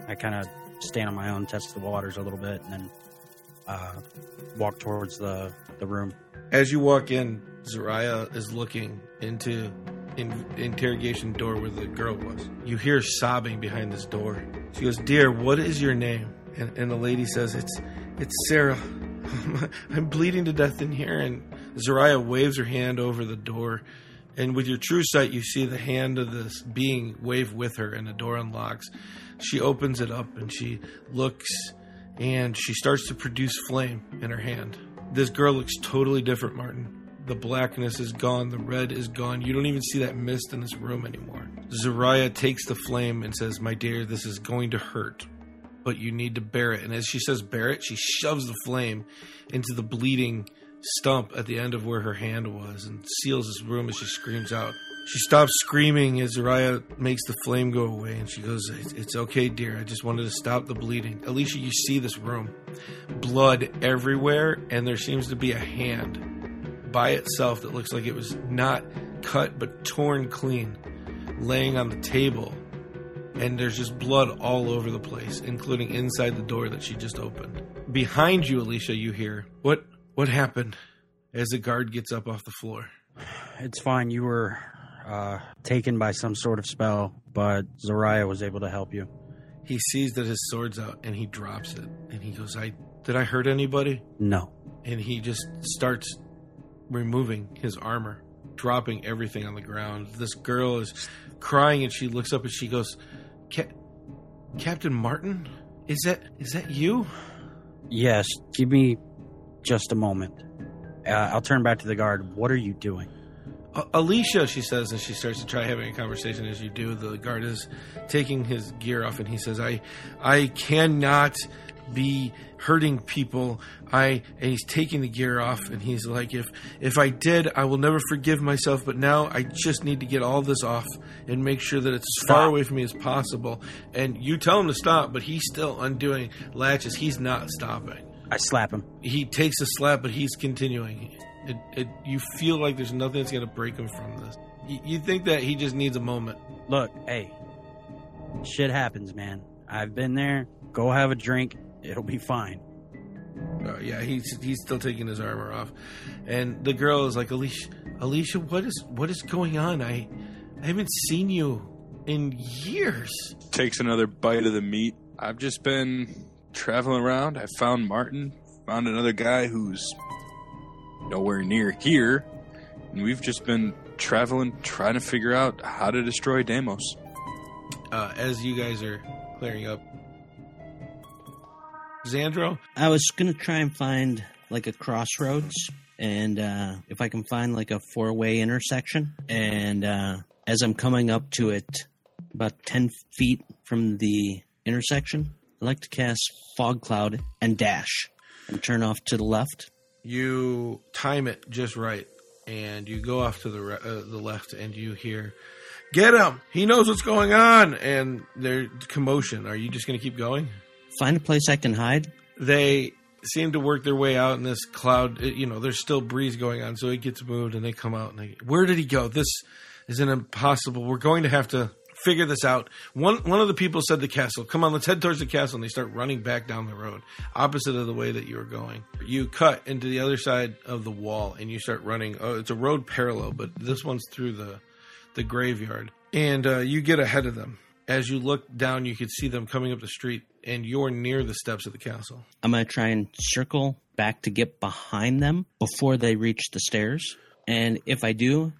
I kind of stand on my own, test the waters a little bit, and then uh, walk towards the, the room. As you walk in, Zariah is looking into in interrogation door where the girl was. You hear sobbing behind this door. She goes, "Dear, what is your name?" And, and the lady says, "It's it's Sarah. (laughs) I'm bleeding to death in here." And Zariah waves her hand over the door, and with your true sight, you see the hand of this being wave with her, and the door unlocks. She opens it up and she looks, and she starts to produce flame in her hand. This girl looks totally different, Martin. The blackness is gone, the red is gone. You don't even see that mist in this room anymore. Zariah takes the flame and says, My dear, this is going to hurt, but you need to bear it. And as she says, Bear it, she shoves the flame into the bleeding stump at the end of where her hand was and seals this room as she screams out. She stops screaming as Zariah makes the flame go away, and she goes, "It's- okay, dear. I just wanted to stop the bleeding. Alicia, you see this room. Blood everywhere, and there seems to be a hand by itself that looks like it was not cut but torn clean, laying on the table. And there's just blood all over the place, including inside the door that she just opened. Behind you, Alicia, you hear, What what happened? As the guard gets up off the floor. It's fine. You were uh, taken by some sort of spell, but Zariah was able to help you. He sees that his sword's out and he drops it. And he goes, I did I hurt anybody? No. and he just starts removing his armor, dropping everything on the ground. This girl is crying, and she looks up and she goes, Ca- "Captain Martin, is that is that you?" Yes. Give me just a moment. Uh, I'll turn back to the guard. What are you doing? "A- Alicia, she says, and she starts to try having a conversation as you do. The guard is taking his gear off, and he says, "I, I cannot be hurting people." I and he's taking the gear off, and he's like, "If if I did, I will never forgive myself. But now I just need to get all this off and make sure that it's as far away from me as possible." And you tell him to stop, but he's still undoing latches. He's not stopping I slap him. he takes a slap, but he's continuing. It, it, you feel like there's nothing that's going to break him from this. You, you think that he just needs a moment. Look, hey, shit happens, man. I've been there. Go have a drink. It'll be fine. Uh, yeah, he's he's still taking his armor off, and the girl is like, Alicia, Alicia, what is what is going on? I I haven't seen you in years. Takes another bite of the meat. I've just been traveling around. I found Martin, found another guy who's nowhere near here, and we've just been traveling, trying to figure out how to destroy Deimos. Uh, as you guys are clearing up, Xandro, I was gonna try and find like a crossroads and uh, if I can find like a four way intersection, and uh, as I'm coming up to it, about 10 feet from the intersection, I like to cast Fog Cloud and dash and turn off to the left. You time it just right, and you go off to the re- uh, the left, and you hear, "Get him! He knows what's going on!" And there's commotion. Are you just going to keep going? Find a place I can hide. They seem to work their way out in this cloud. You know, there's still breeze going on, so it gets moved, and they come out. And they, where did he go? This is an impossible. We're going to have to figure this out. One one of the people said the castle. Come on, let's head towards the castle. And they start running back down the road, opposite of the way that you were going. You cut into the other side of the wall, and you start running. Oh, it's a road parallel, but this one's through the the graveyard, and uh, you get ahead of them. As you look down, you can see them coming up the street, and you're near the steps of the castle. I'm going to try and circle back to get behind them before they reach the stairs. And if I do,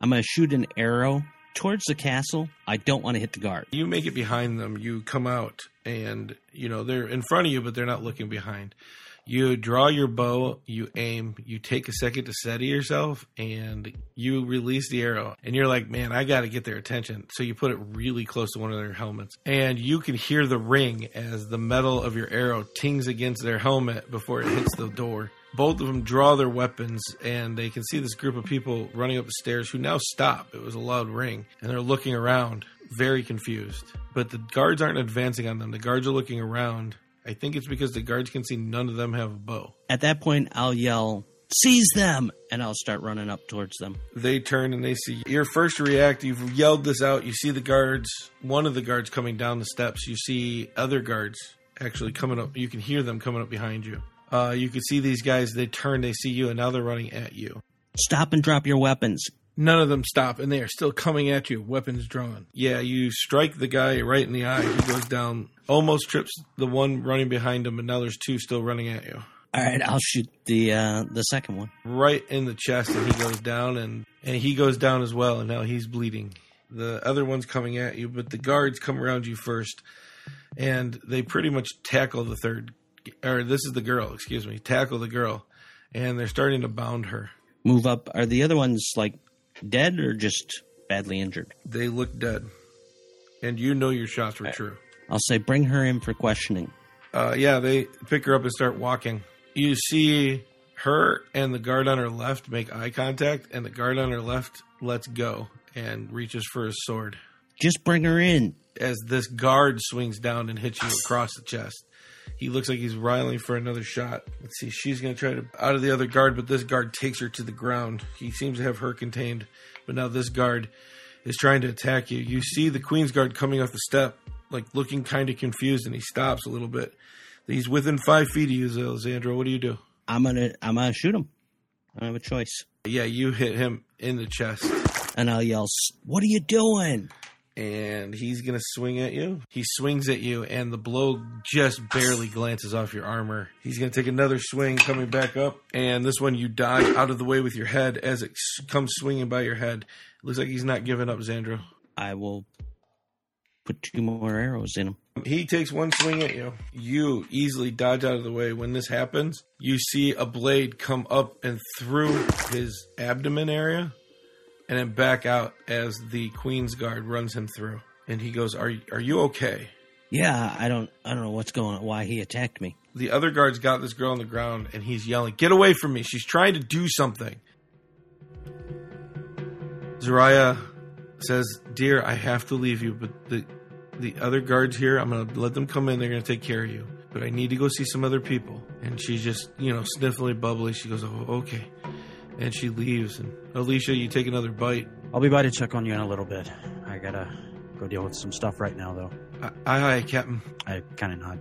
I'm going to shoot an arrow towards the castle. I don't want to hit the guard. You make it behind them. You come out, and you know they're in front of you, but they're not looking behind. You draw your bow, you aim, you take a second to steady yourself, and you release the arrow. And you're like, man, I got to get their attention. So you put it really close to one of their helmets. And you can hear the ring as the metal of your arrow tings against their helmet before it hits the door. Both of them draw their weapons, and they can see this group of people running up the stairs who now stop. It was a loud ring, and they're looking around, very confused. But the guards aren't advancing on them. The guards are looking around. I think it's because the guards can see none of them have a bow. At that point, I'll yell, Seize them! And I'll start running up towards them. They turn and they see your first react. You've yelled this out. You see the guards, one of the guards coming down the steps. You see other guards actually coming up. You can hear them coming up behind you. Uh, you can see these guys. They turn, they see you, and now they're running at you. Stop and drop your weapons. None of them stop, and they are still coming at you, weapons drawn. Yeah, you strike the guy right in the eye. He goes down, almost trips the one running behind him, and now there's two still running at you. All right, I'll shoot the uh, the second one. Right in the chest, and he goes down, and, and he goes down as well, and now he's bleeding. The other one's coming at you, but the guards come around you first, and they pretty much tackle the third, or this is the girl, excuse me, tackle the girl, and they're starting to bound her. Move up. Are the other ones like dead or just badly injured? They look dead, and you know your shots were true. I'll say bring her in for questioning. Uh, yeah, they pick her up and start walking. You see her and the guard on her left make eye contact, and the guard on her left lets go and reaches for his sword. Just bring her in. As this guard swings down and hits you across the chest, he looks like he's riling for another shot. Let's see, she's going to try to out of the other guard, but this guard takes her to the ground. He seems to have her contained, but now this guard is trying to attack you. You see the Queen's guard coming off the step, like looking kind of confused, and he stops a little bit. He's within five feet of you, Alexandra. What do you do? I'm gonna I'm gonna shoot him. I don't have a choice. Yeah, you hit him in the chest, And I'll yell, "What are you doing?" And he's gonna swing at you. He swings at you, and the blow just barely glances off your armor. He's gonna take another swing, coming back up, and this one you dodge out of the way with your head as it comes swinging by your head. Looks like he's not giving up, Xandro. I will put two more arrows in him. He takes one swing at you. You easily dodge out of the way. When this happens, you see a blade come up and through his abdomen area and then back out as the Queen's Guard runs him through. And he goes, Are, are you okay? Yeah, I don't I don't know what's going on. Why he attacked me? The other guards got this girl on the ground and he's yelling, Get away from me. She's trying to do something. Zariah says, Dear, I have to leave you, but the the other guards here, I'm gonna let them come in, they're gonna take care of you. But I need to go see some other people. And she's just, you know, sniffling bubbly. She goes, Oh, okay. And she leaves. And Alicia, you take another bite. I'll be by to check on you in a little bit. I gotta go deal with some stuff right now, though. Aye, aye, Captain. I kind of nod.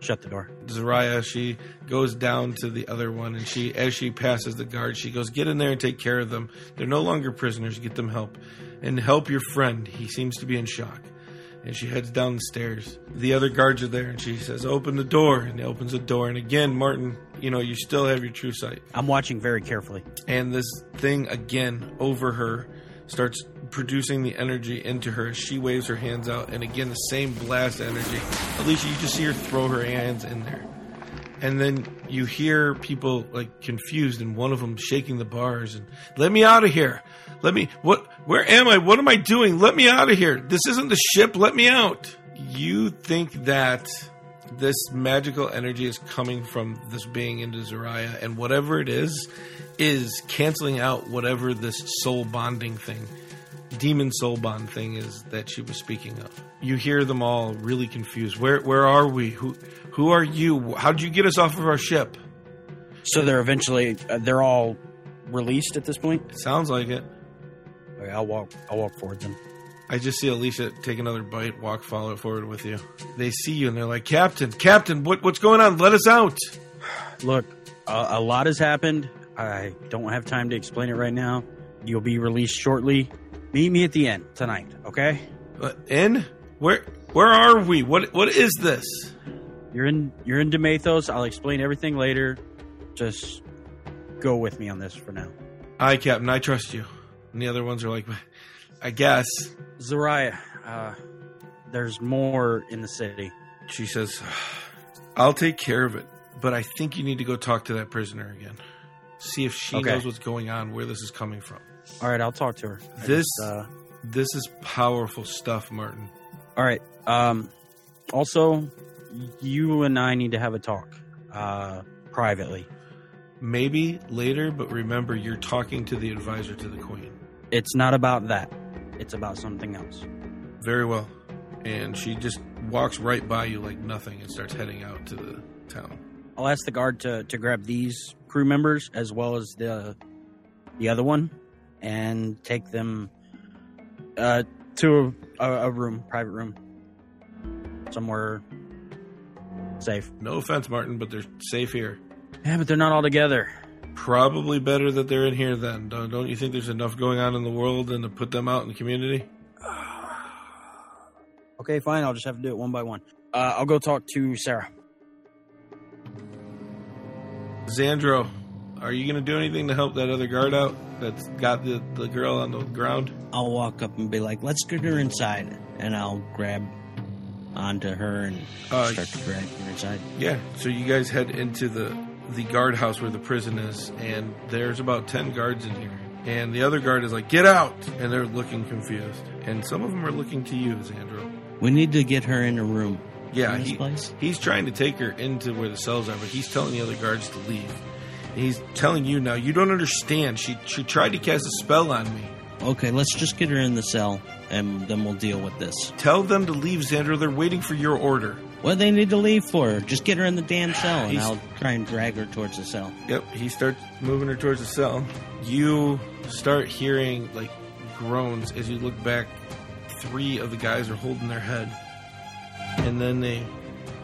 Shut the door. Zariah, she goes down to the other one, and she, as she passes the guard, she goes, "Get in there and take care of them. They're no longer prisoners. Get them help, and help your friend. He seems to be in shock." And she heads down the stairs. The other guards are there, and she says, "Open the door." And he opens the door, and again, Martin, you know, you still have your true sight. I'm watching very carefully. And this thing again over her starts producing the energy into her. She waves her hands out, and again, the same blast energy. Alicia, you just see her throw her hands in there. And then you hear people like confused and one of them shaking the bars and let me out of here let me what where am i what am i doing let me out of here this isn't the ship let me out you think that this magical energy is coming from this being into Zariah, and whatever it is, is canceling out whatever this soul bonding thing, demon soul bond thing is that she was speaking of. You hear them all really confused. Where where are we? Who who are you? How did you get us off of our ship? So they're eventually uh, they're all released at this point. Sounds like it. Okay, I'll walk. I'll walk forward then. I just see Alicia take another bite, walk, follow forward with you. They see you and they're like, "Captain, Captain, what what's going on? Let us out!" Look, a, a lot has happened. I don't have time to explain it right now. You'll be released shortly. Meet me at the end tonight, okay? Uh, in where where are we? What what is this? You're in you're in Demathos. I'll explain everything later. Just go with me on this for now. Aye, Captain, I trust you. And the other ones are like, I guess. Zariah, uh, there's more in the city. She says, I'll take care of it, but I think you need to go talk to that prisoner again. See if she Okay. knows what's going on, where this is coming from. All right, I'll talk to her. I This just, uh, this is powerful stuff, Martin. all right. Um, also, you and I need to have a talk, uh, privately. Maybe later, but remember you're talking to the advisor to the queen. It's not about that. It's about something else. Very well. And she just walks right by you like nothing and starts heading out to the town. I'll ask the guard to, to grab these crew members as well as the the other one and take them uh, to a, a room, private room, somewhere safe. No offense, Martin, but they're safe here. Yeah, but they're not all together. Probably better that they're in here then. Don't, don't you think there's enough going on in the world and to put them out in the community? (sighs) Okay, fine. I'll just have to do it one by one. Uh, I'll go talk to Sarah. Xandro, are you going to do anything to help that other guard out that's got the, the girl on the ground? I'll walk up and be like, let's get her inside. And I'll grab onto her and Uh, start to drag her inside. Yeah, so you guys head into the the guardhouse where the prison is, and there's about ten guards in here. And the other guard is like, "Get out!" and they're looking confused. And some of them are looking to you, Xandro. We need to get her in a room. Yeah, in this he, place. he's trying to take her into where the cells are, but he's telling the other guards to leave. And he's telling you now, you don't understand. She she tried to cast a spell on me. Okay, let's just get her in the cell, and then we'll deal with this. Tell them to leave, Xandro. They're waiting for your order. What do they need to leave for? Just get her in the damn cell, and He's- I'll try and drag her towards the cell. Yep, he starts moving her towards the cell. You start hearing like groans as you look back. Three of the guys are holding their head, and then they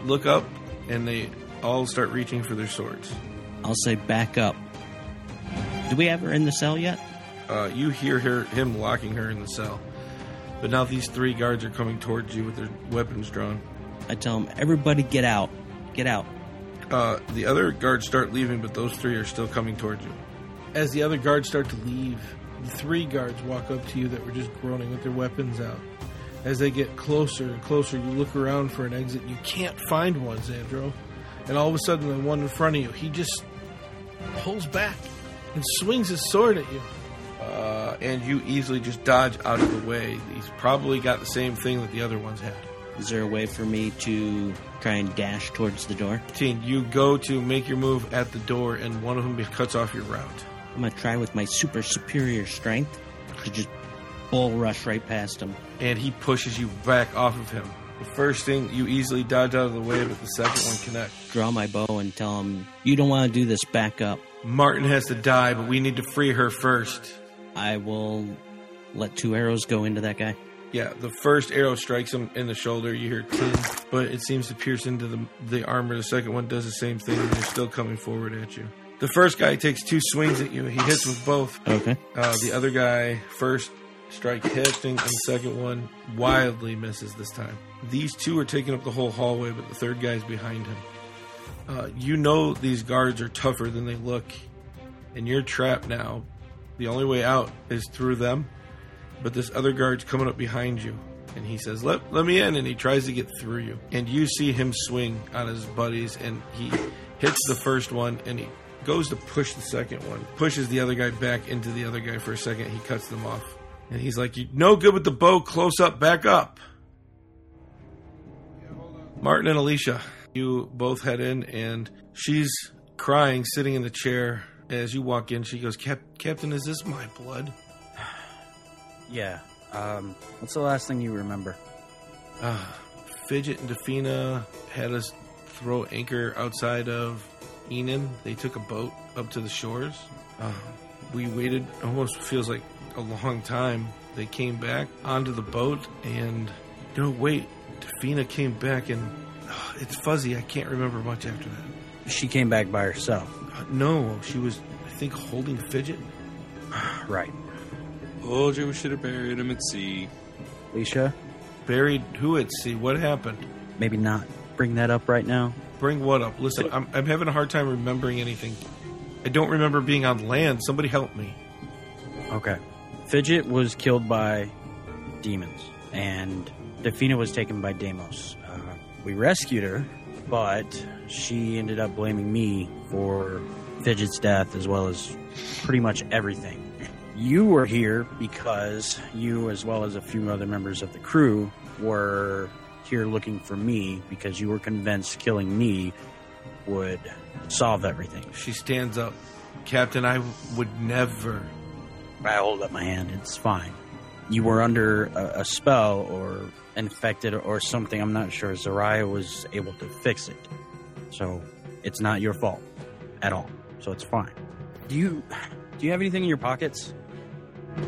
look up and they all start reaching for their swords. I'll say back up. Do we have her in the cell yet? Uh, you hear her, him locking her in the cell, but now these three guards are coming towards you with their weapons drawn. I tell them, everybody get out. Get out. Uh, the other guards start leaving, but those three are still coming towards you. As the other guards start to leave, the three guards walk up to you that were just groaning with their weapons out. As they get closer and closer, you look around for an exit. You can't find one, Xandro. And all of a sudden, the one in front of you, he just pulls back and swings his sword at you. Uh, and you easily just dodge out of the way. He's probably got the same thing that the other ones had. Is there a way for me to try and dash towards the door? Teen, you go to make your move at the door, and one of them cuts off your route. I'm gonna try with my super superior strength to just bull rush right past him. and he pushes you back off of him. The first thing you easily dodge out of the way, but the second one connects. Draw my bow and tell him, "You don't want to do this. Back up." Martin has to die, but we need to free her first. I will let two arrows go into that guy. Yeah, the first arrow strikes him in the shoulder. You hear tin, but it seems to pierce into the, the armor. The second one does the same thing, and they're still coming forward at you. The first guy takes two swings at you. He hits with both. Okay. Uh, the other guy first strike hitting, and the second one wildly misses this time. These two are taking up the whole hallway, but the third guy's behind him. Uh, you know these guards are tougher than they look, and you're trapped now. The only way out is through them, but this other guard's coming up behind you, and he says, "Let let me in," and he tries to get through you, and you see him swing on his buddies, and he hits the first one, and he goes to push the second one, pushes the other guy back into the other guy for a second. He cuts them off, and he's like, "You no good with the bow. Close up, back up." Martin and Alicia, you both head in, and she's crying, sitting in the chair. As you walk in, she goes, Cap- "Captain, is this my blood?" (sighs) Yeah. Um, what's the last thing you remember? Uh, Fidget and Defina had us throw anchor outside of Enon. They took a boat up to the shores. Uh, we waited, almost feels like a long time. They came back onto the boat, and no, wait, Defina came back, and uh, it's fuzzy. I can't remember much after that. She came back by herself. Uh, no, she was, I think, holding Fidget. (sighs) Right. Told you we should have buried him at sea. Alicia, Buried who at sea? What happened? maybe not bring that up right now. Bring what up? Listen, I'm, I'm having a hard time remembering anything. I don't remember being on land. Somebody help me. Okay. Fidget was killed by demons, and Defina was taken by Deimos. Uh, we rescued her, but she ended up blaming me for Fidget's death as well as pretty much everything. You were here because you, as well as a few other members of the crew, were here looking for me because you were convinced killing me would solve everything. She stands up. Captain, I would never. I hold up my hand. It's fine. You were under a, a spell or infected or something. I'm not sure. Zariah was able to fix it. So it's not your fault at all. So it's fine. Do you do you have anything in your pockets?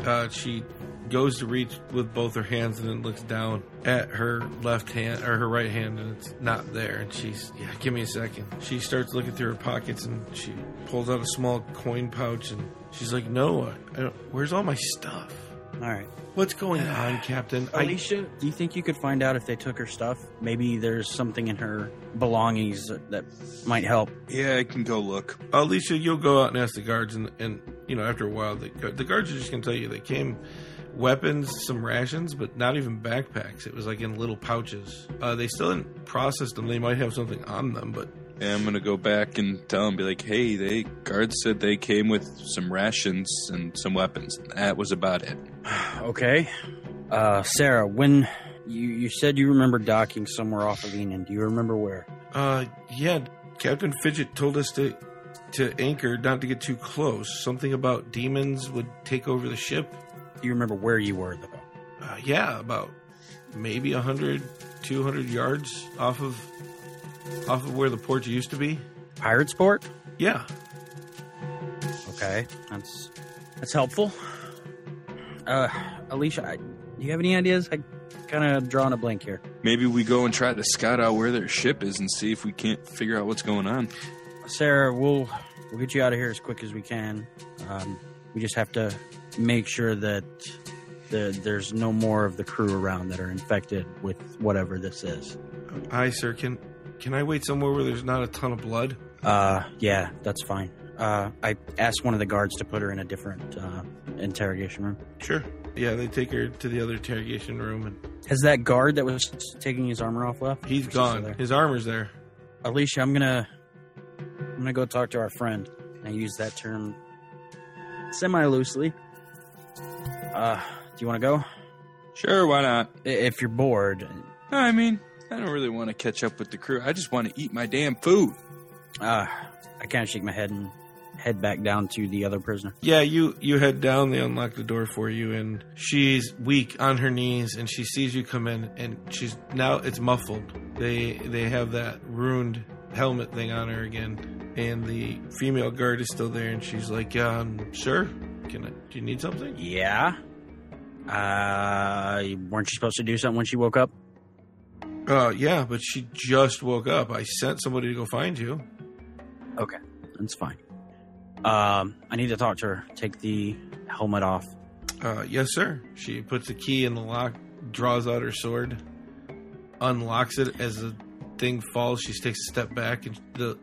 Uh, she goes to reach with both her hands and then looks down at her left hand or her right hand and it's not there. And she's, yeah, give me a second. She starts looking through her pockets and she pulls out a small coin pouch and she's like, no, I, I don't, where's all my stuff? All right. What's going on, Captain? I, Alicia, do you think you could find out if they took her stuff? Maybe there's something in her belongings that, that might help. Yeah, I can go look. Alicia, you'll go out and ask the guards, and, and you know, after a while, the, the guards are just going to tell you they came weapons, some rations, but not even backpacks. It was like in little pouches. Uh, they still didn't process them. They might have something on them, but Yeah, I'm gonna go back and tell them, be like, hey, they guards said they came with some rations and some weapons. That was about it. (sighs) Okay. Uh, Sarah, when you, you said you remember docking somewhere off of Enon, do you remember where? uh, yeah, Captain Fidget told us to to anchor, not to get too close. Something about demons would take over the ship. Do you remember where you were, though? Uh, yeah, about maybe 100, 200 yards off of off of where the port used to be. Pirates Port? Yeah. Okay, that's that's helpful. Uh, Alicia, I, do you have any ideas? I kind of drawing a blank here. Maybe we go and try to scout out where their ship is and see if we can't figure out what's going on. Sarah, we'll we'll get you out of here as quick as we can. Um, we just have to make sure that the, there's no more of the crew around that are infected with whatever this is. Hi, sir. Can can I wait somewhere where there's not a ton of blood? Uh, yeah, that's fine. Uh, I asked one of the guards to put her in a different uh, interrogation room. Sure. Yeah, they take her to the other interrogation room, and Has that guard that was taking his armor off left? he's Or is he still gone. there? His armor's there. Alicia, I'm gonna I'm gonna go talk to our friend. I use that term semi loosely. Uh, do you want to go? Sure, why not? I- If you're bored, I mean, I don't really want to catch up with the crew. I just want to eat my damn food. uh, I kind of shake my head and head back down to the other prisoner. Yeah, you you head down. They unlock the door for you, and she's weak on her knees, and she sees you come in, and she's now it's muffled. They they have that ruined helmet thing on her again, and the female guard is still there, and she's like, um, "Sir, can I? Do you need something?" Yeah. Uh, weren't you supposed to do something when she woke up? Uh, yeah, but she just woke up. I sent somebody to go find you. Okay, that's fine. Um, I need to talk to her. Take the helmet off. Uh, yes, sir. She puts the key in the lock, draws out her sword, unlocks it. As the thing falls, she takes a step back, and the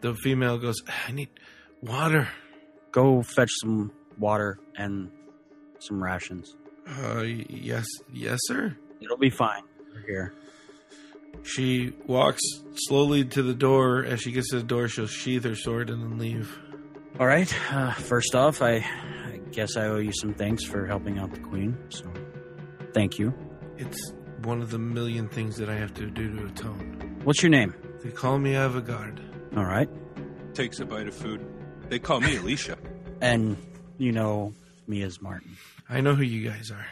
the female goes, "I need water." Go fetch some water and some rations. Uh, yes, yes, sir. It'll be fine. We're here. She walks slowly to the door. As she gets to the door, she'll sheath her sword and then leave. All right. Uh, first off, I, I guess I owe you some thanks for helping out the queen. So, thank you. It's one of the million things that I have to do to atone. What's your name? They call me Avagard. All right. Takes a bite of food. They call me Alicia. (laughs) And you know me as Martin. I know who you guys are.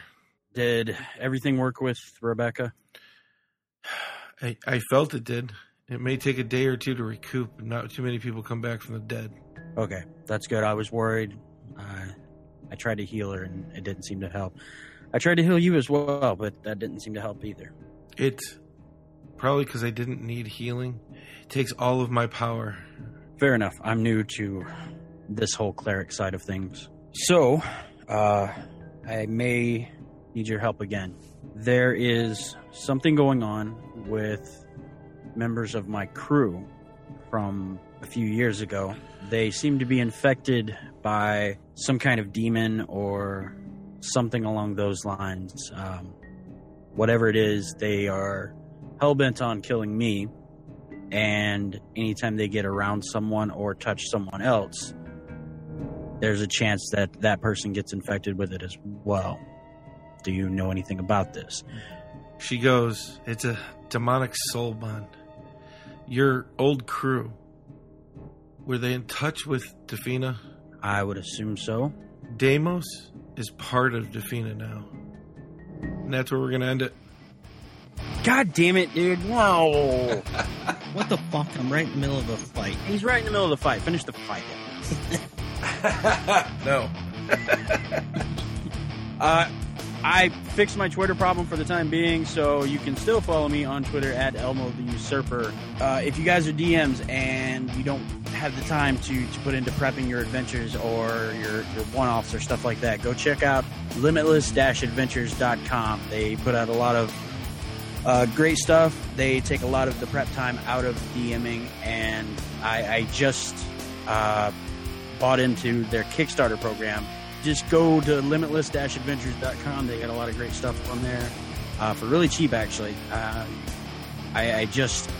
Did everything work with Rebecca? I, I felt it did. It may take a day or two to recoup. Not too many people come back from the dead. Okay, that's good. I was worried. Uh, I tried to heal her and it didn't seem to help. I tried to heal you as well, but that didn't seem to help either. It's probably because I didn't need healing. It takes all of my power. Fair enough. I'm new to this whole cleric side of things. So, uh, I may need your help again. There is something going on with members of my crew from a few years ago. They seem to be infected by some kind of demon or something along those lines. Um, whatever it is, they are hell bent on killing me. And anytime they get around someone or touch someone else, there's a chance that that person gets infected with it as well. Do you know anything about this? She goes, It's a demonic soul bond. Your old crew, were they in touch with Defina? I would assume so. Deimos is part of Defina now. And that's where we're going to end it. God damn it, dude. No. (laughs) What the fuck? I'm right in the middle of a fight. He's right in the middle of the fight. Finish the fight. (laughs) (laughs) No. Uh, I fixed my Twitter problem for the time being, so you can still follow me on Twitter at Elmo the Usurper. Uh, if you guys are DMs and you don't have the time to, to put into prepping your adventures or your, your one offs or stuff like that, go check out limitless adventures.com. They put out a lot of uh, great stuff. They take a lot of the prep time out of DMing, and I, I just uh, bought into their Kickstarter program. Just go to limitless-adventures.com. They got a lot of great stuff on there uh, for really cheap, actually. Uh, I, I just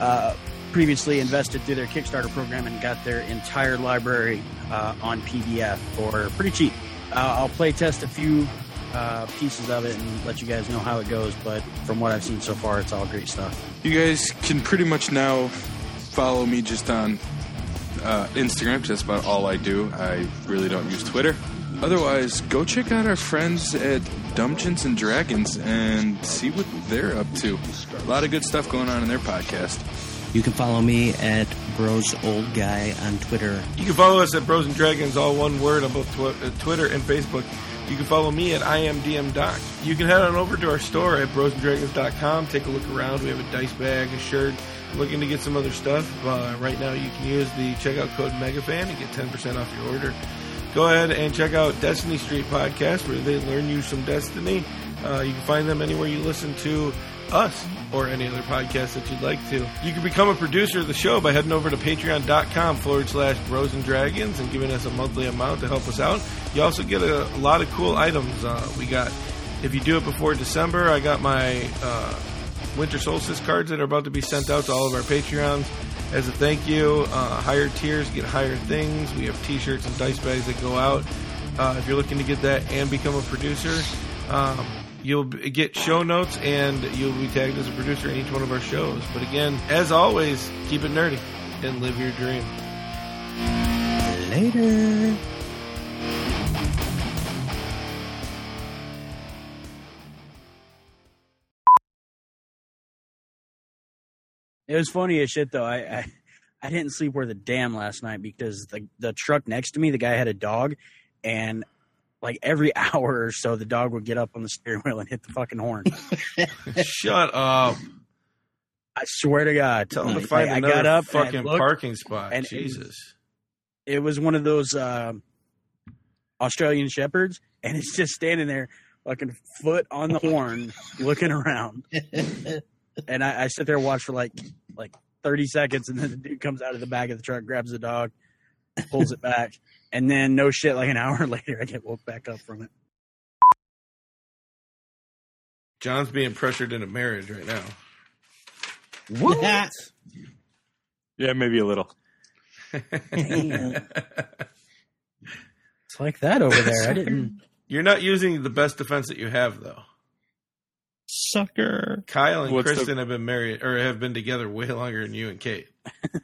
uh, previously invested through their Kickstarter program and got their entire library uh, on PDF for pretty cheap. Uh, I'll play test a few uh, pieces of it and let you guys know how it goes. But from what I've seen so far, it's all great stuff. You guys can pretty much now follow me just on uh, Instagram. That's about all I do. I really don't use Twitter. Otherwise, go check out our friends at Dungeons and Dragons and see what they're up to. A lot of good stuff going on in their podcast. You can follow me at Bros Old Guy on Twitter. You can follow us at Bros and Dragons, all one word, on both tw- uh, Twitter and Facebook. You can follow me at IMDM Doc. You can head on over to our store at brosanddragons.com. Take a look around. We have a dice bag, a shirt. Looking to get some other stuff. Uh, right now, you can use the checkout code MEGAFAN and get 10% off your order. Go ahead and check out Destiny Street Podcast, where they learn you some Destiny. Uh, you can find them anywhere you listen to us or any other podcast that you'd like to. You can become a producer of the show by heading over to patreon.com forward slash bros and dragons and giving us a monthly amount to help us out. You also get a, a lot of cool items. Uh, we got, if you do it before December, I got my uh, winter solstice cards that are about to be sent out to all of our Patreons. As a thank you, uh, higher tiers get higher things. We have t shirts and dice bags that go out. Uh, if you're looking to get that and become a producer, um, you'll get show notes and you'll be tagged as a producer in each one of our shows. But again, as always, keep it nerdy and live your dream. Later. It was funny as shit though. I, I I didn't sleep worth a damn last night because the the truck next to me, the guy had a dog, and like every (laughs) hour or so, the dog would get up on the steering wheel and hit the fucking horn. (laughs) Shut up. I swear to God, Tell them to Like, find I, I got up fucking looked, parking spot. and it- Jesus. It was one of those uh, Australian shepherds, and it's just standing there, fucking foot on the horn, looking around. (laughs) And I, I sit there and watch for like like thirty seconds, and then the dude comes out of the back of the truck, grabs the dog, pulls it back, and then no shit, like an (laughs) hour later, I get woke back up from it. John's being pressured into marriage right now. What? (laughs) Yeah, maybe a little. It's like that over there. I (laughs) didn't. You're not using the best defense that you have, though. Sucker. Kyle and What's the- Kristen have been married or have been together way longer than you and Kate. (laughs)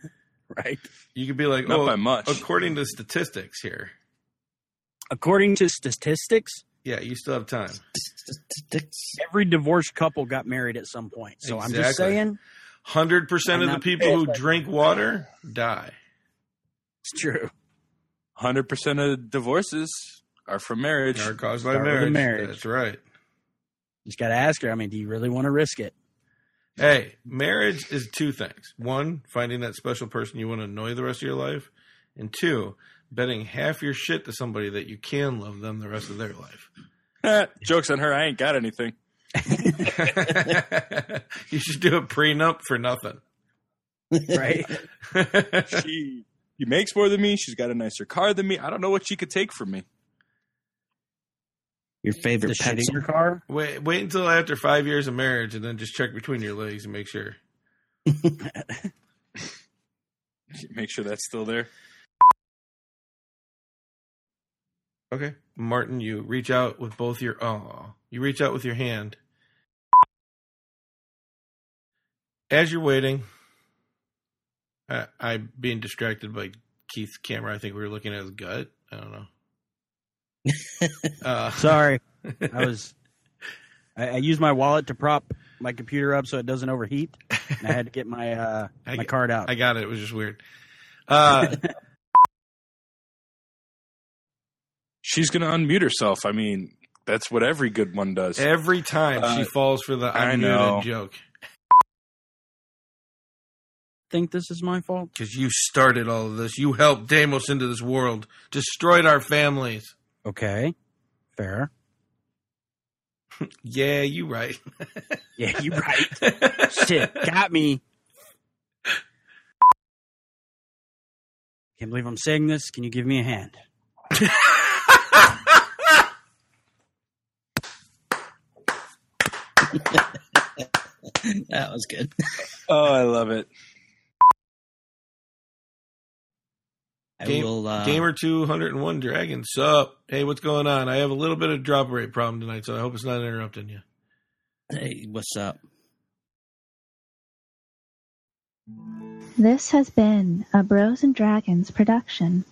Right. You could be like, Not oh, by much. according to statistics here. According to statistics, Yeah, you still have time. every divorced couple got married at some point. So I'm just saying Hundred percent I'm of the people who pissed. drink water die. it's true. Hundred percent of divorces are from marriage. Are caused by Start with the marriage. marriage. That's right. Just got to ask her. I mean, do you really want to risk it? Hey, marriage is two things. One, finding that special person you want to annoy the rest of your life. And two, betting half your shit to somebody that you can love them the rest of their life. (laughs) Jokes on her. I ain't got anything. (laughs) you should do a prenup for nothing. Right. (laughs) She she makes more than me. She's got a nicer car than me. I don't know what she could take from me. Your the favorite shit in your car. wait, wait until after five years of marriage and then just check between your legs and make sure. (laughs) Make sure that's still there. Okay. Martin, you reach out with both your oh, you reach out with your hand. As you're waiting, I, I being distracted by Keith's camera. I think we were looking at his gut. I don't know. Uh, Sorry, (laughs) I was. I, I used my wallet to prop my computer up so it doesn't overheat. And I had to get my uh, (laughs) I my card out. I got it. It was just weird. Uh, (laughs) She's gonna unmute herself. I mean, that's what every good one does. every time she Uh, falls for the I unmuted know. joke think this is my fault. because you started all of this. You helped Damos into this world, destroyed our families. Okay, fair. (laughs) Yeah, you right. (laughs) Yeah, you right. (laughs) Shit, got me. Can't believe I'm saying this. Can you give me a hand? That was good. oh, I love it. Game- will. Uh, Gamer two hundred and one Dragon. Sup? Hey, what's going on? I have a little bit of drop rate problem tonight, so I hope it's not interrupting you. Hey, what's up? This has been a Bros and Dragons production.